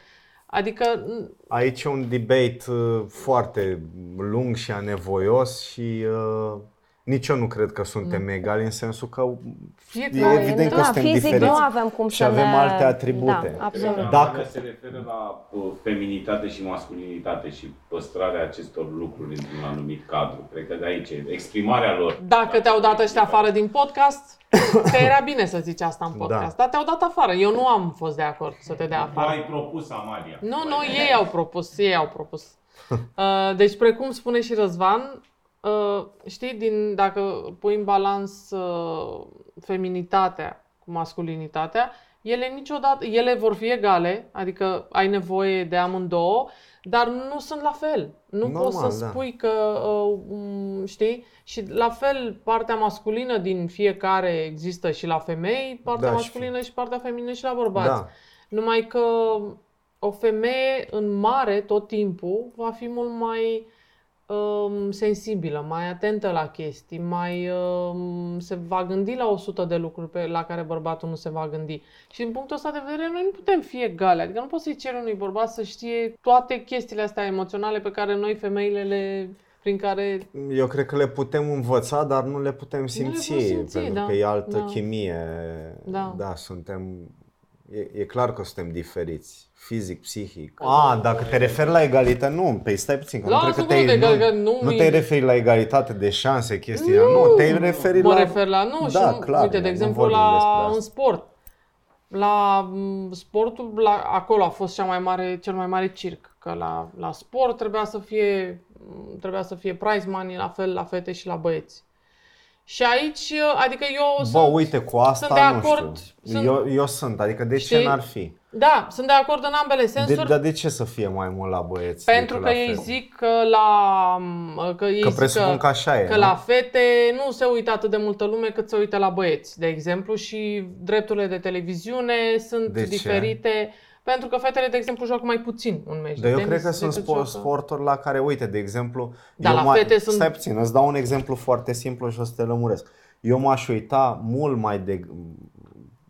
Adică Aici e un debate uh, foarte lung și anevoios și uh, nici eu nu cred că suntem egali în sensul că Fiecare- e evident da, că suntem fizic diferiți nu avem cum și să avem ne... alte atribute. Da, absolut. Dacă- Dacă se referă la uh, feminitate și masculinitate și păstrarea acestor lucruri într-un anumit cadru, cred că de aici e exprimarea lor. Dacă te-au dat ăștia afară din podcast, că era bine să zici asta în podcast, Da. dar te-au dat afară. Eu nu am fost de acord să te dea Tu afară. ai propus, Amalia. Nu, nu, ei au propus, ei au propus. Uh, deci, precum spune și Răzvan, uh, știi, din, dacă pui în balans uh, feminitatea cu masculinitatea, ele niciodată, ele vor fi egale, adică ai nevoie de amândouă, dar nu sunt la fel. Nu Normal, poți să da. spui că, uh, um, știi, și la fel partea masculină din fiecare există și la femei, partea Da, și- masculină și partea feminină și la bărbați. Da. Numai că o femeie în mare tot timpul va fi mult mai um, sensibilă, mai atentă la chestii, mai um, se va gândi la 100 de lucruri pe, la care bărbatul nu se va gândi. Și din punctul ăsta de vedere noi nu putem fi egale, adică nu poți să-i ceri unui bărbat să știe toate chestiile astea emoționale pe care noi femeile le prin care Eu cred că le putem învăța, dar nu le putem simți, putem simți, pentru da. că e altă Da. chimie. Da. da suntem... E, e clar că suntem diferiți, fizic, psihic. A, dacă te referi la egalitate, nu, pe stai puțin, că nu Lasă cred că cuvântul te-ai, de nu, egal- nu nu mi- te-ai referit la egalitate de șanse, chestia, nu, te-ai referit mă la... refer la nu da, și clar, uite de nu exemplu vorbim la despre asta. un sport. La m, sportul, la, acolo a fost cea mai mare, cel mai mare circ. Că la, la sport trebuia să fie m, trebuia să fie prize money, la fel la fete și la băieți. Și aici, adică eu Bă, sunt, uite, cu asta sunt de acord, nu știu. sunt- Eu, eu sunt, adică de ce Știi? n-ar fi? da, sunt de acord în ambele De, sensuri. dar de ce să fie mai mult la băieți Pentru decât că la ei fete? zic că la m, că ei Că zic presupun că, că așa e, că nu? la fete nu se uită atât de multă lume cât se uită la băieți, de exemplu, și drepturile de televiziune sunt De ce? Diferite. Pentru că fetele, de exemplu, joacă mai puțin un meci Dar de eu tenis cred că sunt decât sport, joacă- sporturi la care, uite, de exemplu... Da, eu la mai, fete sunt- Stai puțin, îți dau un exemplu foarte simplu și o să te lămuresc. Eu m-aș uita mult mai de...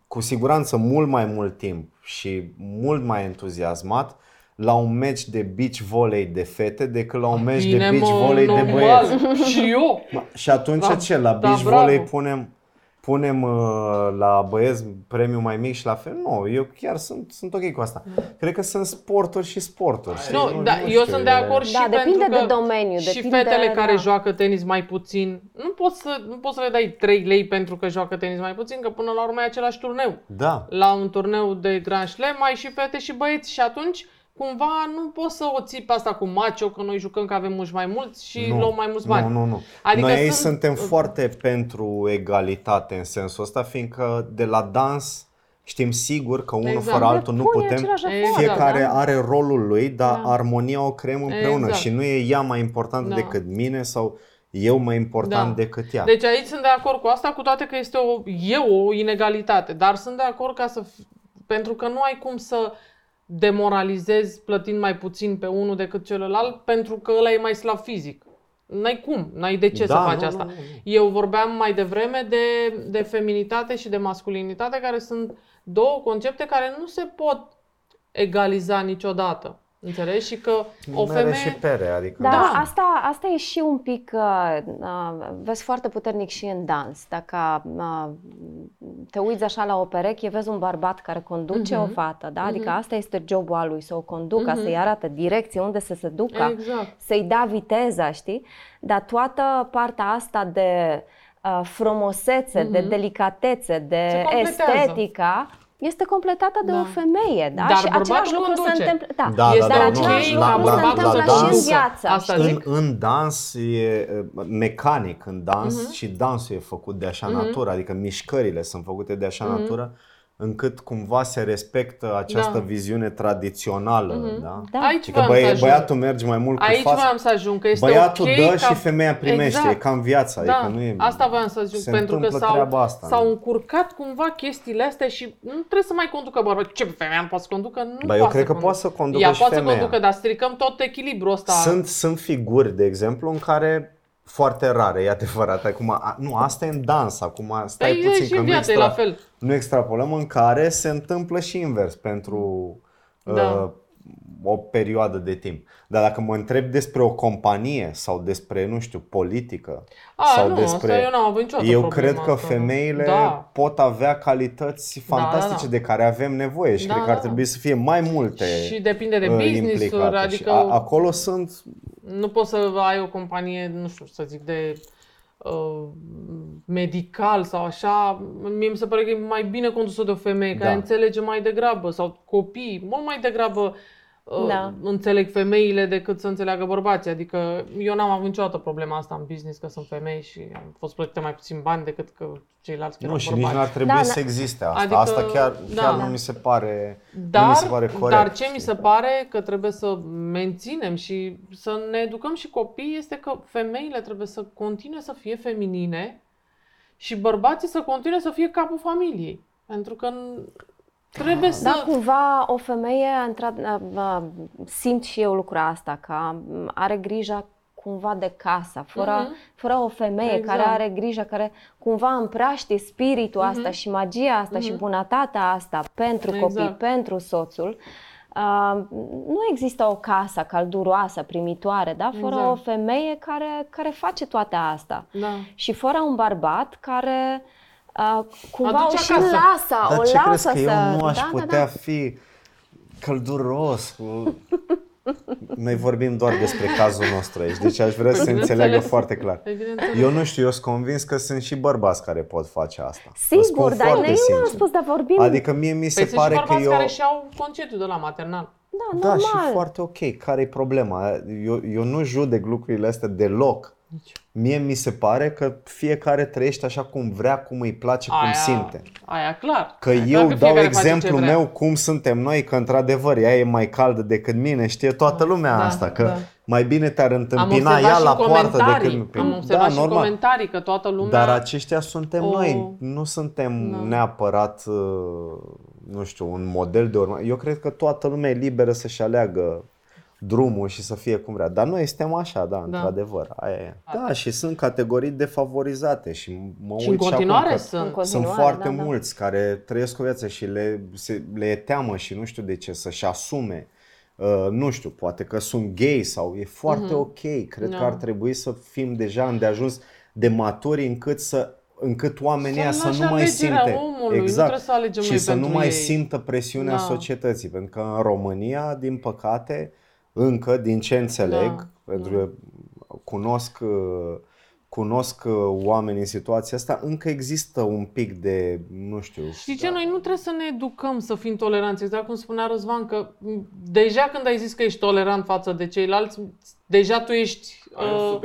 cu siguranță mult mai mult timp și mult mai entuziasmat la un meci de beach volley de fete decât la un meci de Bine, beach mă, volley de normal. băieți. și eu. Ma, Și atunci Da, ce? La da, beach bravo. volley punem, punem uh, la băieți premiu mai mic și la fel? Nu, eu chiar sunt, sunt ok cu asta. Cred că sunt sporturi și sporturi. știi? Nu, da, eu sunt de e- acord și Da, depinde pentru că de domeniu, Și depinde, fetele care da. joacă tenis mai puțin, nu poți, să, nu poți să le dai 3 lei pentru că joacă tenis mai puțin, că până la urmă e același turneu. Da. La un turneu de Grand Slam ai și fete și băieți și atunci cumva nu poți să o ții pe asta cu macho, că noi jucăm că avem mulți mai mulți și Nu, luăm mai mulți bani. Nu, nu, nu. Adică Noi aici sunt- suntem foarte pentru egalitate în sensul ăsta, fiindcă de la dans știm sigur că unul Exact. fără altul nu Pune putem. același efort, Exact. Fiecare da? are rolul lui, dar Da. armonia o creăm împreună Exact. și nu e ea mai importantă Da. decât mine sau eu mai important Da. decât ea. Deci aici sunt de acord cu asta, cu toate că este o, e o inegalitate, dar sunt de acord ca să, fi- pentru că nu ai cum să demoralizezi plătind mai puțin pe unul decât celălalt, pentru că ăla e mai slab fizic. N-ai cum, n-ai de ce Da, să faci nu, asta. nu, nu. Eu vorbeam mai devreme de, de feminitate și de masculinitate, care sunt două concepte care nu se pot egaliza niciodată. Înțelegi? Și că o Mere femeie... și pere, adică... Da, Da. Asta, asta e și un pic, uh, uh, vezi foarte puternic și în dans. Dacă uh, te uiți așa la o pereche, vezi un bărbat care conduce Mhm. o fată, da? Adică asta este jobul al lui, să o conducă, să-i arată direcție, unde să se ducă, Exact. să-i da viteza, știi? Dar toată partea asta de uh, frumusețe, de delicatețe, de Se completează. estetica, este completată de Da. o femeie, da? Dar și același bărbatul lucru se conduce. întâmplă, da, Da, Este da, dar da, același nu, lucru la- se la- întâmplă la și în dans- viață. Asta știi? zic. În, în dans e uh, mecanic, în dans Mhm. și dansul e făcut de așa natură, adică mișcările sunt făcute de așa natură, încât cumva se respectă această Mhm. Da. viziune tradițională. Da? Da. Aici Adică voiam să băie, ajung. băiatul merge mai mult Aici cu fața. voiam să ajung, că este Băiatul ok dă ca... și femeia primește, Exact. e ca în viață, Da, adică nu e... asta voiam să zic, se pentru că întâmplă s-au, treaba asta, s-au nu? încurcat cumva chestiile astea și nu trebuie să mai conducă bărbatul. Ce femeia nu poate să conducă? Nu Ba, eu poate cred să că poate să conducă Ea și poate femeia. să conducă, dar stricăm tot echilibrul ăsta. Sunt, sunt figuri, de exemplu, în care foarte rare, e adevărat. Acum, a, nu, asta e în dans, acum stai Păi, e puțin și că în nu, viață, e la fel. Nu extrapolăm, în care se întâmplă și invers pentru Da. uh, o perioadă de timp. Dar dacă mă întreb despre o companie sau despre, nu știu, politică A, sau nu, despre... asta eu n-am avut niciodată Eu problema cred că asta, nu. femeile Da. pot avea calități da, fantastice da. de care avem nevoie și Da, cred că ar da, da. trebui să fie mai multe Și depinde de uh, business-uri, implicate. Și adică a, acolo sunt nu poți să ai o companie, nu știu, să zic, de uh, medical sau așa, mie mi se pare că e mai bine condusă de o femeie care Da. înțelege mai degrabă, sau copii, mult mai degrabă uh, Da. înțeleg femeile decât să înțeleagă bărbații. Adică eu n-am avut niciodată problema asta în business, că sunt femei și am fost plătite mai puțin bani decât că ceilalți care Nu, erau și nici bărbați. nu ar trebui Da, să da. existe asta. Adică, asta chiar, da. chiar nu mi se pare, nu Dar, mi se pare corect. dar ce mi se pare că trebuie să menținem și să ne educăm și copiii este că femeile trebuie să continue să fie feminine și bărbații să continue să fie capul familiei. Pentru că n- trebuie să... Da, cumva o femeie, într- uh, simt și eu lucrul asta, că um, are grijă cumva de casa, fără, Mhm. fără o femeie Exact. care are grijă, care cumva împraște spiritul asta și magia asta și bunătatea asta pentru Exact. copii, pentru soțul. Uh, nu există o casă calduroasă, primitoare, da? fără Exact. o femeie care, care face toate astea. Da. Și fără un bărbat care uh, cumva Aduce o și acasă. lasă, Dar o ce crezi lasă că să... eu nu aș da, putea da, da. fi călduros cu... Noi vorbim doar despre cazul nostru aici, deci aș vrea să se înțeleagă foarte clar. Eu nu știu, eu sunt convins că sunt și bărbați care pot face asta. Sigur, dar noi nu am spus, dar vorbim... Adică mie mi se păi pare că eu... care și-au concediu de la maternal. Da, da și foarte ok. Care e problema? Eu, eu nu judec lucrurile astea deloc. Nici. Mie mi se pare că fiecare trăiește așa cum vrea, cum îi place, aia, cum simte. Aia clar. Că aia eu dau exemplu meu cum suntem noi, că într-adevăr ea e mai caldă decât mine, știe toată da, lumea da, asta, că da. mai bine te-ar întâmpina ea la poartă decât... Am observat da, și normal. comentarii că toată lumea... Dar aceștia suntem o... noi, nu suntem da. neapărat, uh, nu știu, un model de urmă. Eu cred că toată lumea e liberă să-și aleagă drumul și să fie cum vrea. Dar noi suntem așa, da, da. într-adevăr. Aia e. Da, și sunt categorii defavorizate și mă și uit în continuare și sunt. Sunt, sunt foarte da, da. mulți da. care trăiesc o viață și le, se, le e teamă și nu știu de ce să-și asume Uh, nu știu, poate că sunt gay sau e foarte mm-hmm. ok. Cred da. că ar trebui să fim deja îndeajuns de maturi încât să încât oamenii să, să nu mai simte omului, exact, nu să alegem și să nu mai ei. simtă presiunea da. societății, pentru că în România, din păcate, încă, din ce înțeleg, da, pentru da. că cunosc, cunosc oameni în situația asta, încă există un pic de, nu știu... Știi ce, noi nu trebuie să ne educăm să fim toleranți. Exact cum spunea Răzvan, că deja când ai zis că ești tolerant față de ceilalți, deja tu ești uh,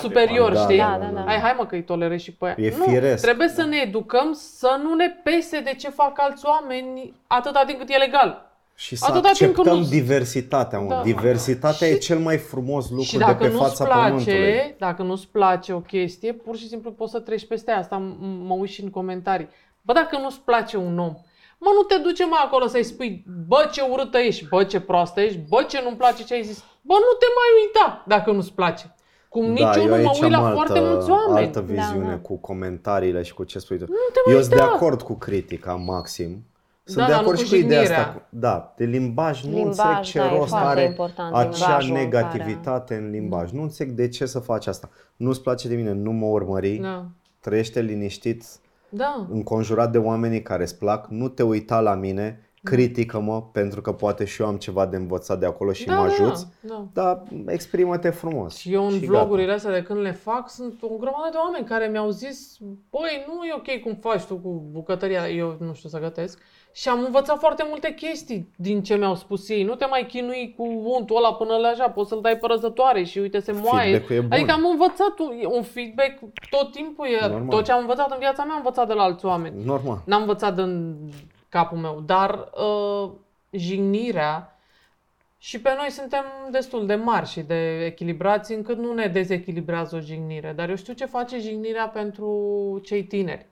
superior, da, știi? Da, da, da. Hai, hai mă că îi tolerezi și pe aia. E nu, firesc. trebuie să ne educăm să nu ne pese de ce fac alți oameni atâta timp cât e legal. Și să Atâta acceptăm nu... diversitatea. Mă. Da. Diversitatea și... e cel mai frumos lucru de pe fața place, pământului. Dacă nu-ți place o chestie, pur și simplu poți să treci peste asta. Mă uit și în comentarii. Bă, dacă nu-ți place un om, mă, nu te duce mai acolo să-i spui, bă, ce urâtă ești, bă, ce proastă ești, bă, ce nu-mi place ce ai zis. Bă, nu te mai uita dacă nu-ți place. Cum da, nici eu nu mă uit la altă, foarte mulți oameni. altă viziune da, da. cu comentariile și cu ce spui tu. Eu sunt de acord cu critica maxim sunt da, de acord și cu ideea asta. Da, de limbaj, limbaj nu înțeleg ce da, rost are acea negativitate care... în limbaj. Nu înțeleg de ce să faci asta. Nu-ți place de mine, nu mă urmări, da. trăiește liniștit, da. înconjurat de oamenii care îți plac, nu te uita la mine, da. Critică-mă pentru că poate și eu am ceva de învățat de acolo și da, mă da, ajuți, da, da. dar exprimă-te frumos. Și eu în și vlogurile gata. astea de când le fac sunt o grămadă de oameni care mi-au zis băi, nu e ok cum faci tu cu bucătăria, eu nu știu să gătesc, și am învățat foarte multe chestii din ce mi-au spus ei. Nu te mai chinui cu untul ăla până la așa, poți să-l dai pe răzătoare și uite se moaie. Adică am învățat un, un feedback tot timpul. E, Normal. tot ce am învățat în viața mea am învățat de la alți oameni. Normal. N-am învățat din capul meu. Dar uh, jignirea și pe noi suntem destul de mari și de echilibrați încât nu ne dezechilibrează o jignire. Dar eu știu ce face jignirea pentru cei tineri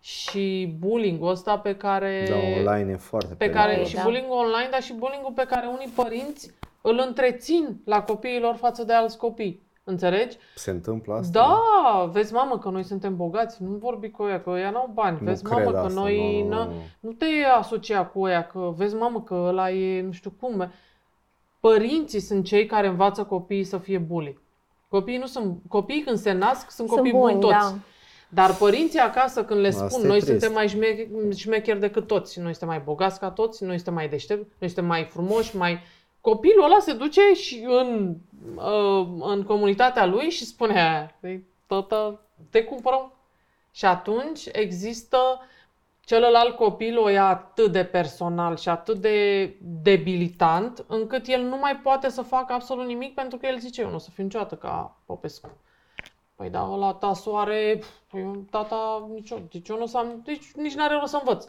și bullying-ul ăsta pe care... Da, online e foarte pe care, Și da. bullying online, dar și bullying pe care unii părinți îl întrețin la copiilor față de alți copii. Înțelegi? Se întâmplă asta? Da, vezi mamă că noi suntem bogați, nu vorbi cu ea, că ea n-au bani. Nu vezi mamă că asta, noi nu, nu, nu. nu te asocia cu ea, că vezi mamă că ăla e nu știu cum. Părinții sunt cei care învață copiii să fie bully. Copiii nu sunt, copiii când se nasc sunt, sunt copii buni, buni toți. Da. Dar părinții acasă când le spun, Asta noi suntem mai șmecheri decât toți, noi suntem mai bogați ca toți, noi suntem mai deștepți, noi suntem mai frumoși, mai... Copilul ăla se duce și în, uh, în comunitatea lui și spune, tătă, te cumpărăm. Și atunci există celălalt copil o ia atât de personal și atât de debilitant, încât el nu mai poate să facă absolut nimic pentru că el zice, eu nu o să fiu niciodată ca Popescu. Păi da, ăla tasoare, păi tata, nici, deci eu nu o să am, deci nici n-are rost să învăț.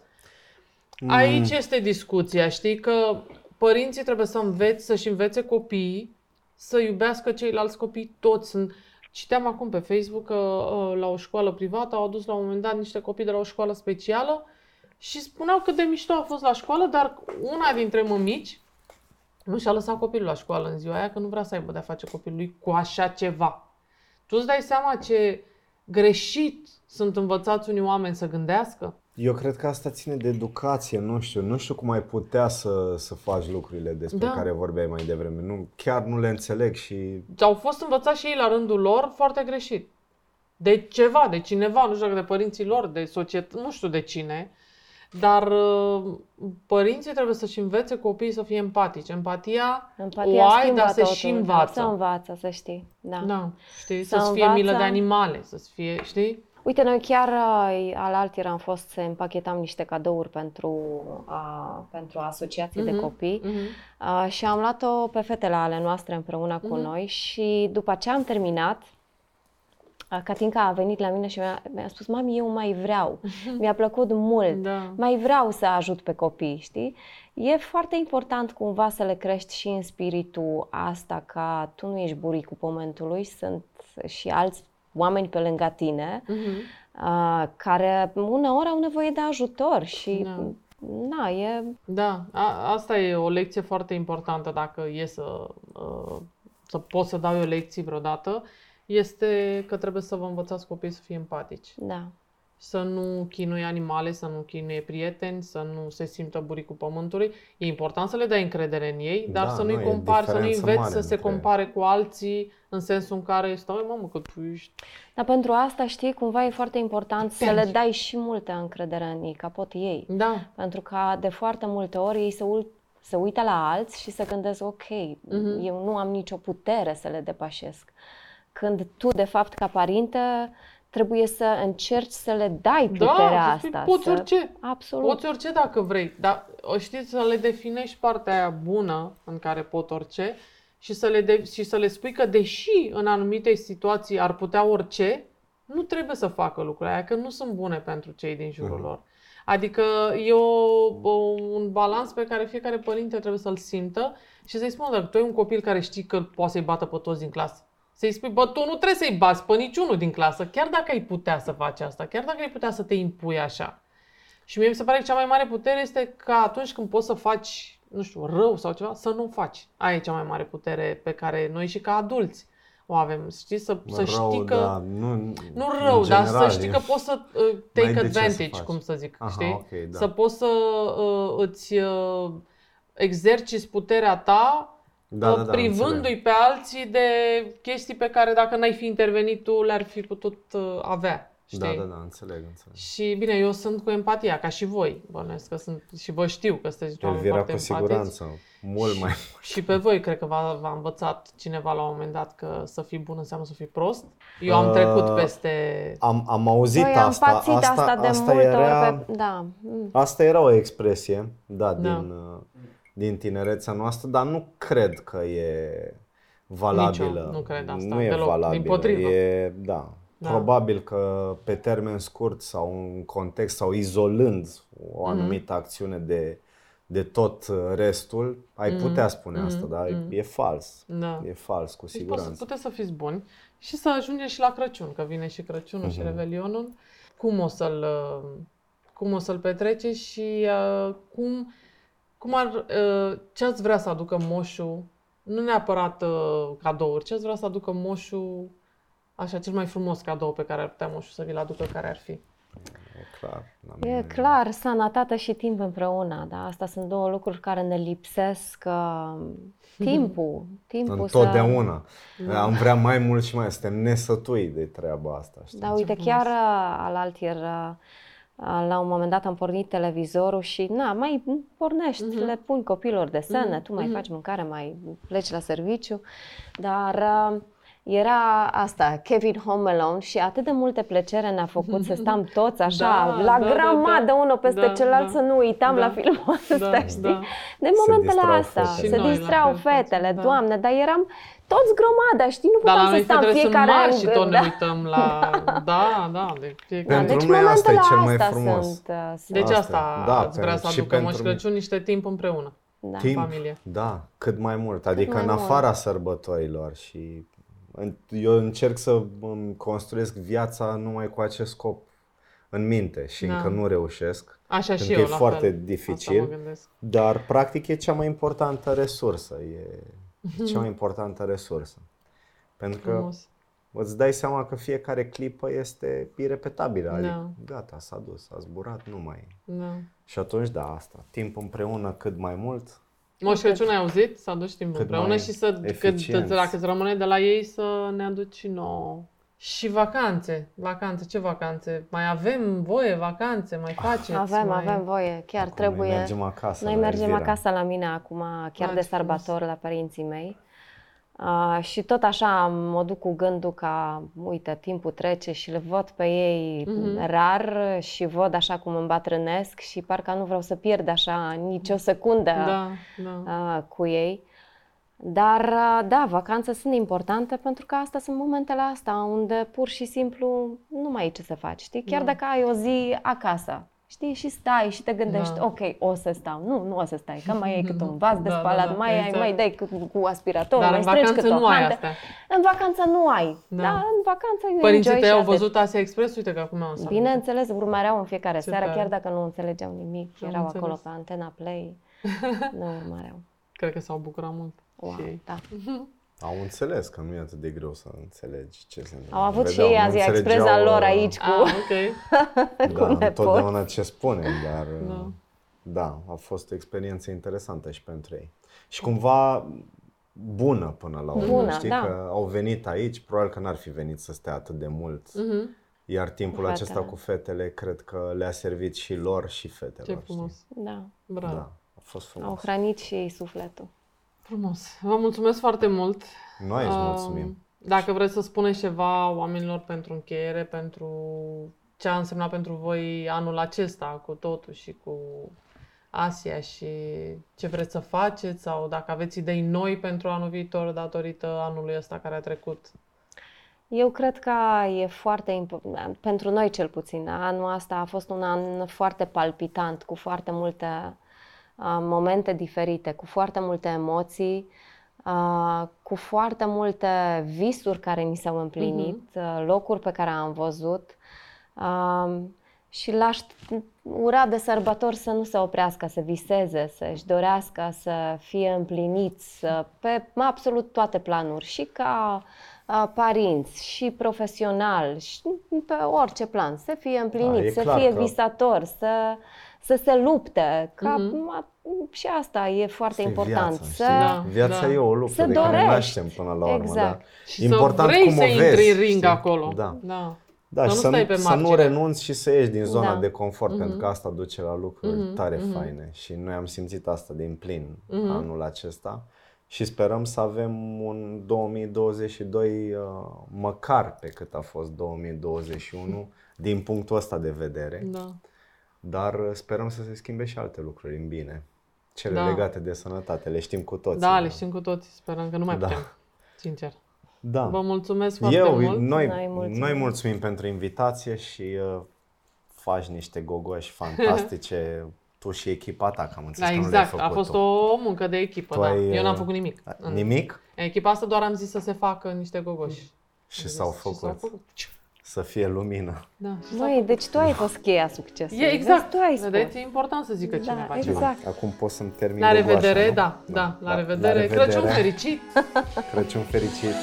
Mm. Aici este discuția, știi, că părinții trebuie să învețe, să-și învețe copiii să iubească ceilalți copii, toți sunt. Citeam acum pe Facebook că ă, la o școală privată au adus la un moment dat niște copii de la o școală specială și spuneau cât de mișto a fost la școală, dar una dintre mămici nu și-a lăsat copilul la școală în ziua aia că nu vrea să aibă de-a face copilului cu așa ceva. Tu îți dai seama ce greșit sunt învățați unii oameni să gândească? Eu cred că asta ține de educație, nu știu, nu știu cum ai putea să, să faci lucrurile despre da. care vorbeai mai devreme. Nu, chiar nu le înțeleg și... Au fost învățați și ei la rândul lor foarte greșit. De ceva, de cineva, nu știu de părinții lor, de societate, nu știu de cine, dar uh, părinții trebuie să-și învețe copiii să fie empatici. Empatia, Empatia o ai, schimbă dar se totul, și Da, învață. să învață, să știi. Da. Da, știi? Să Să-ți fie milă de învață. animale, să-ți fie, știi? Uite, noi chiar uh, alaltier am fost să împachetam niște cadouri pentru, a, pentru asociație de Mhm, copii mhm. uh, și am luat-o pe fetele ale noastre împreună cu Mhm. noi și după ce am terminat, uh, Catinca a venit la mine și mi-a, mi-a spus, mami, eu mai vreau, mi-a plăcut mult, Da. mai vreau să ajut pe copii, știi? E foarte important cumva să le crești și în spiritul asta ca tu nu ești buricul pământului, sunt și alți oameni pe lângă tine Mhm. uh, care uneori au nevoie de ajutor și Da. na, e Da, a, asta e o lecție foarte importantă dacă e să, uh, să pot să dau eu lecții vreodată, este că trebuie să vă învățați copiii să fie empatici. da. Să nu chinuie animale, să nu chinuie prieteni, să nu se simtă buricul pământului. E important să le dai încredere în ei, dar Da, să nu, nu-i e compari, să nu diferență înveți mare să se între- compare cu alții în sensul în care stai, mamă, că tu ești... Dar pentru asta, știi, cumva e foarte important să le Pentru. dai și multă încredere în ei, ca pot ei. Da, Pentru că de foarte multe ori ei se, ul- se uită la alți și se gândesc, ok, Mhm. eu nu am nicio putere să le depășesc. Când tu, de fapt, ca părinte, trebuie să încerci să le dai puterea da, să spui, asta. poți să... orice. Absolut. Poți orice dacă vrei, dar o știi să le definești partea aia bună în care pot orice și să le, de- și să le spui că deși în anumite situații ar putea orice, nu trebuie să facă lucrurile aia, că nu sunt bune pentru cei din jurul Mhm. lor. Adică e o, o, un balans pe care fiecare părinte trebuie să-l simtă și să-i spună, dacă tu ai un copil care știi că poate să-i bată pe toți din clasă, să-i spui, bă, tu nu trebuie să-i bați pe niciunul din clasă, chiar dacă ai putea să faci asta, chiar dacă ai putea să te impui așa. Și mie mi se pare că cea mai mare putere este că atunci când poți să faci, nu știu, rău sau ceva, să nu faci. Aia e cea mai mare putere pe care noi și ca adulți o avem. Știi? Să, să Rău, știi că... da, nu, Nu în rău, dar să general, știi e- că poți să uh, N-ai take de ce să advantage, faci. cum să zic, Aha, știi? ok, da. Să poți să uh, îți uh, exerciți puterea ta Da, uh, da, da, privându-i înțeleg. pe alții de chestii pe care dacă n-ai fi intervenit tu le-ar fi putut uh, avea. Știi? Da, da, da, înțeleg, înțeleg. Și bine, eu sunt cu empatia, ca și voi, bănuiesc că sunt, și vă știu că sunteți oameni Elvira foarte cu empatici. siguranță, mult mai Și pe voi, cred că v-a, v-a învățat cineva la un moment dat că să fii bun înseamnă să fii prost. Eu am Uh, trecut peste... Am, am auzit Noi am asta. pățit asta, asta, de asta multe era, ori pe... Da. Mm. Asta era o expresie, da, Da. din, uh, din tinerețea noastră, dar nu cred că e valabilă. Nici eu nu cred asta, Nu e deloc, valabilă. dimpotrivă. E, da. Da. Probabil că pe termen scurt sau în context sau izolând o Mhm. anumită acțiune de, de tot uh, restul, ai Mhm. putea spune asta, Mhm. dar Mhm. e fals. Da. E fals, cu Deci poți să, siguranță. puteți să fiți buni și să ajungeți și la Crăciun, că vine și Crăciunul și Mhm. Revelionul. Cum o să-l, uh, cum o să-l petreceți și uh, cum, cum ar, uh, ce ați vrea să aducă moșul, nu neapărat uh, cadouri, ce ați vrea să aducă moșul, așa, cel mai frumos cadou pe care ar putea moșul să vi-l aducă, care ar fi? E clar. la E mine- clar, sănătate și timp împreună, da? Asta sunt două lucruri care ne lipsesc. Uh, timpul, timpul Întotdeauna. Da. Am vrea mai mult și mai. Suntem nesătui de treaba asta. Știi? Da, uite, frumos. chiar uh, alaltier, uh, uh, la un moment dat am pornit televizorul și, na, mai pornești, Mhm. le pun copilor desene, Mhm, tu mai mhm. faci mâncare, mai pleci la serviciu, dar uh, era asta, Kevin Home Alone și atât de multe plăcere ne-a făcut să stăm toți așa, Da, la da, da, grămadă, da. unul peste Da, celălalt, da. să nu uitam Da. la filmul ăsta, Da, știi? da. De Se momentele distrau astea, fetele. se Și noi la distrau fel facem, fetele, da. doamne, dar eram toți grămadă, știi? Nu Dar la puteam să noi stăm fetele sunt fiecare mari în și tot ne da. uităm la... Da, da, de fiecare. Pentru deci noi asta e momentele cel mai astea frumos. Sunt, uh, sunt, Deci Asta, asta da, ați vrea pentru- să și aducă Moș pentru- Crăciun niște timp împreună. da. Timp, familie. da, cât mai mult. Adică mai în mult. afara sărbătorilor și în- eu încerc să îmi construiesc viața numai cu acest scop în minte și Da. încă nu reușesc. Așa Pentru și că eu, e la foarte fel. dificil. Asta mă gândesc. Dar practic e cea mai importantă resursă. E cea mai importantă resursă. Pentru că Frumos. îți dai seama că fiecare clipă este irepetabilă. Adică Da. gata, s-a dus, a zburat, nu mai e. Da. Și atunci, da, asta. Timp împreună cât mai mult. Moș Crăciun ai auzit? Să aduci timp Cât împreună mai și să, cât, eficienți. dacă îți rămâne de la ei, să ne aduci și nouă. Și vacanțe, vacanțe, ce vacanțe? Mai avem voie vacanțe, mai faceți? Avem, mai... avem voie, chiar Acum trebuie. Noi mergem acasă. Noi la mergem Elvira. acasă la mine acum, chiar Ah, de ce frumos. sărbători la părinții mei. Uh, și tot așa mă duc cu gândul ca, uite, timpul trece și le văd pe ei Mhm. rar și văd așa cum îmbătrânesc și parcă nu vreau să pierd așa nicio secundă Da, da. uh, cu ei. Dar, uh, da, vacanțe sunt importante pentru că asta sunt momentele astea unde pur și simplu nu mai ai ce să faci, știi? Chiar Da. dacă ai o zi acasă, știi? Și stai și te gândești, Da. ok, o să stau. Nu, nu o să stai, că mai ai cât un vas de Da, da, spălat, da, mai ai, exact. mai dai cu, cu aspirator, Dar mai în strângi vacanță cât o nu ai hantă. astea. În vacanță nu ai. Da. Da, în vacanță eu Părinții enjoy tăi și au atât. văzut Asia Express? Uite că acum am să Bineînțeles, urmăreau în fiecare Ce seară, tare. chiar dacă nu înțelegeau nimic, Am erau înțeles. acolo pe Antena Play, nu urmăreau. Cred că s-au bucurat mult. Wow, Și ei. da. Au înțeles că nu e atât de greu să înțelegi ce se întâmplă. Au avut și Vedeau, ei nu Asia Express înțelegeau, al lor uh, aici cu... Ah, ok. Da, cu întotdeauna ce spune, dar Da. da. da, a fost o experiență interesantă și pentru ei. Și cumva bună până la urmă, Bună, știi da. că au venit aici, probabil că n-ar fi venit să stea atât de mult. Mhm. Iar timpul Cu acesta fetele. cu fetele cred că le-a servit și lor și fetelor. Ce frumos. Da, Bravo. Da, a fost frumos. au hrănit și ei sufletul. Frumos. Vă mulțumesc foarte mult. Noi îți Um, mulțumim. Dacă vreți să spuneți ceva oamenilor pentru încheiere, pentru ce a însemnat pentru voi anul acesta cu totul și cu Asia și ce vreți să faceți sau dacă aveți idei noi pentru anul viitor datorită anului ăsta care a trecut. Eu cred că e foarte important, pentru noi cel puțin, anul ăsta a fost un an foarte palpitant, cu foarte multe uh, momente diferite, cu foarte multe emoții, uh, cu foarte multe visuri care ni s-au împlinit, uh, locuri pe care am văzut. Uh, și l-aș ura de sărbători să nu se oprească, să viseze, să-și dorească să fie împliniți să- pe absolut toate planuri, și ca a, părinți, și profesional, și pe orice plan, să fie Da, împliniți, e să clar fie că- visator, să, să se lupte. Ca, Mhm. a, și asta e foarte Asta e important. viața, să, știi? Da. Viața e o luptă Să de care dorești. naștem până la urmă. Exact. Da. Și Important să vrei cum să o intri vezi, în ring știi? acolo. Da. da. Da, Să și nu să, stai nu, pe să nu margine. renunți și să ieși din zona Da. de confort, pentru Mhm. că asta duce la lucruri Mhm, tare mhm. faine. Și noi am simțit asta din plin Mhm. anul acesta și sperăm să avem un 2022 uh, măcar pe cât a fost 2021 din punctul ăsta de vedere, da. Dar uh, sperăm să se schimbe și alte lucruri în bine. Cele Da. legate de sănătate, le știm cu toții. Da, le știm cu toții. Sperăm că nu mai Da. putem. Sincer. Da. Vă mulțumesc foarte Eu, mult. noi, Noi mulțumim. noi mulțumim pentru invitație și uh, faci niște gogoși fantastice tu și echipa ta, că am înțeles Da, că nu le-ai exact. A făcut fost tu. o muncă de echipă, Tu da. ai, Eu n-am uh, făcut nimic. În Nimic? echipa asta doar am zis să se facă niște gogoși. Și s-au Și s-au făcut. Făcut. Să fie lumină. Da, și s-au Băi, deci tu ai fost cheia succesului. E exact. Vezi, tu ai spus. Vedeți, e important să zică Da, cineva ceva. exact. Acum pot să-mi termin La gogoașa, revedere, nu? da, da, la revedere. revedere. Crăciun fericit! Crăciun fericit!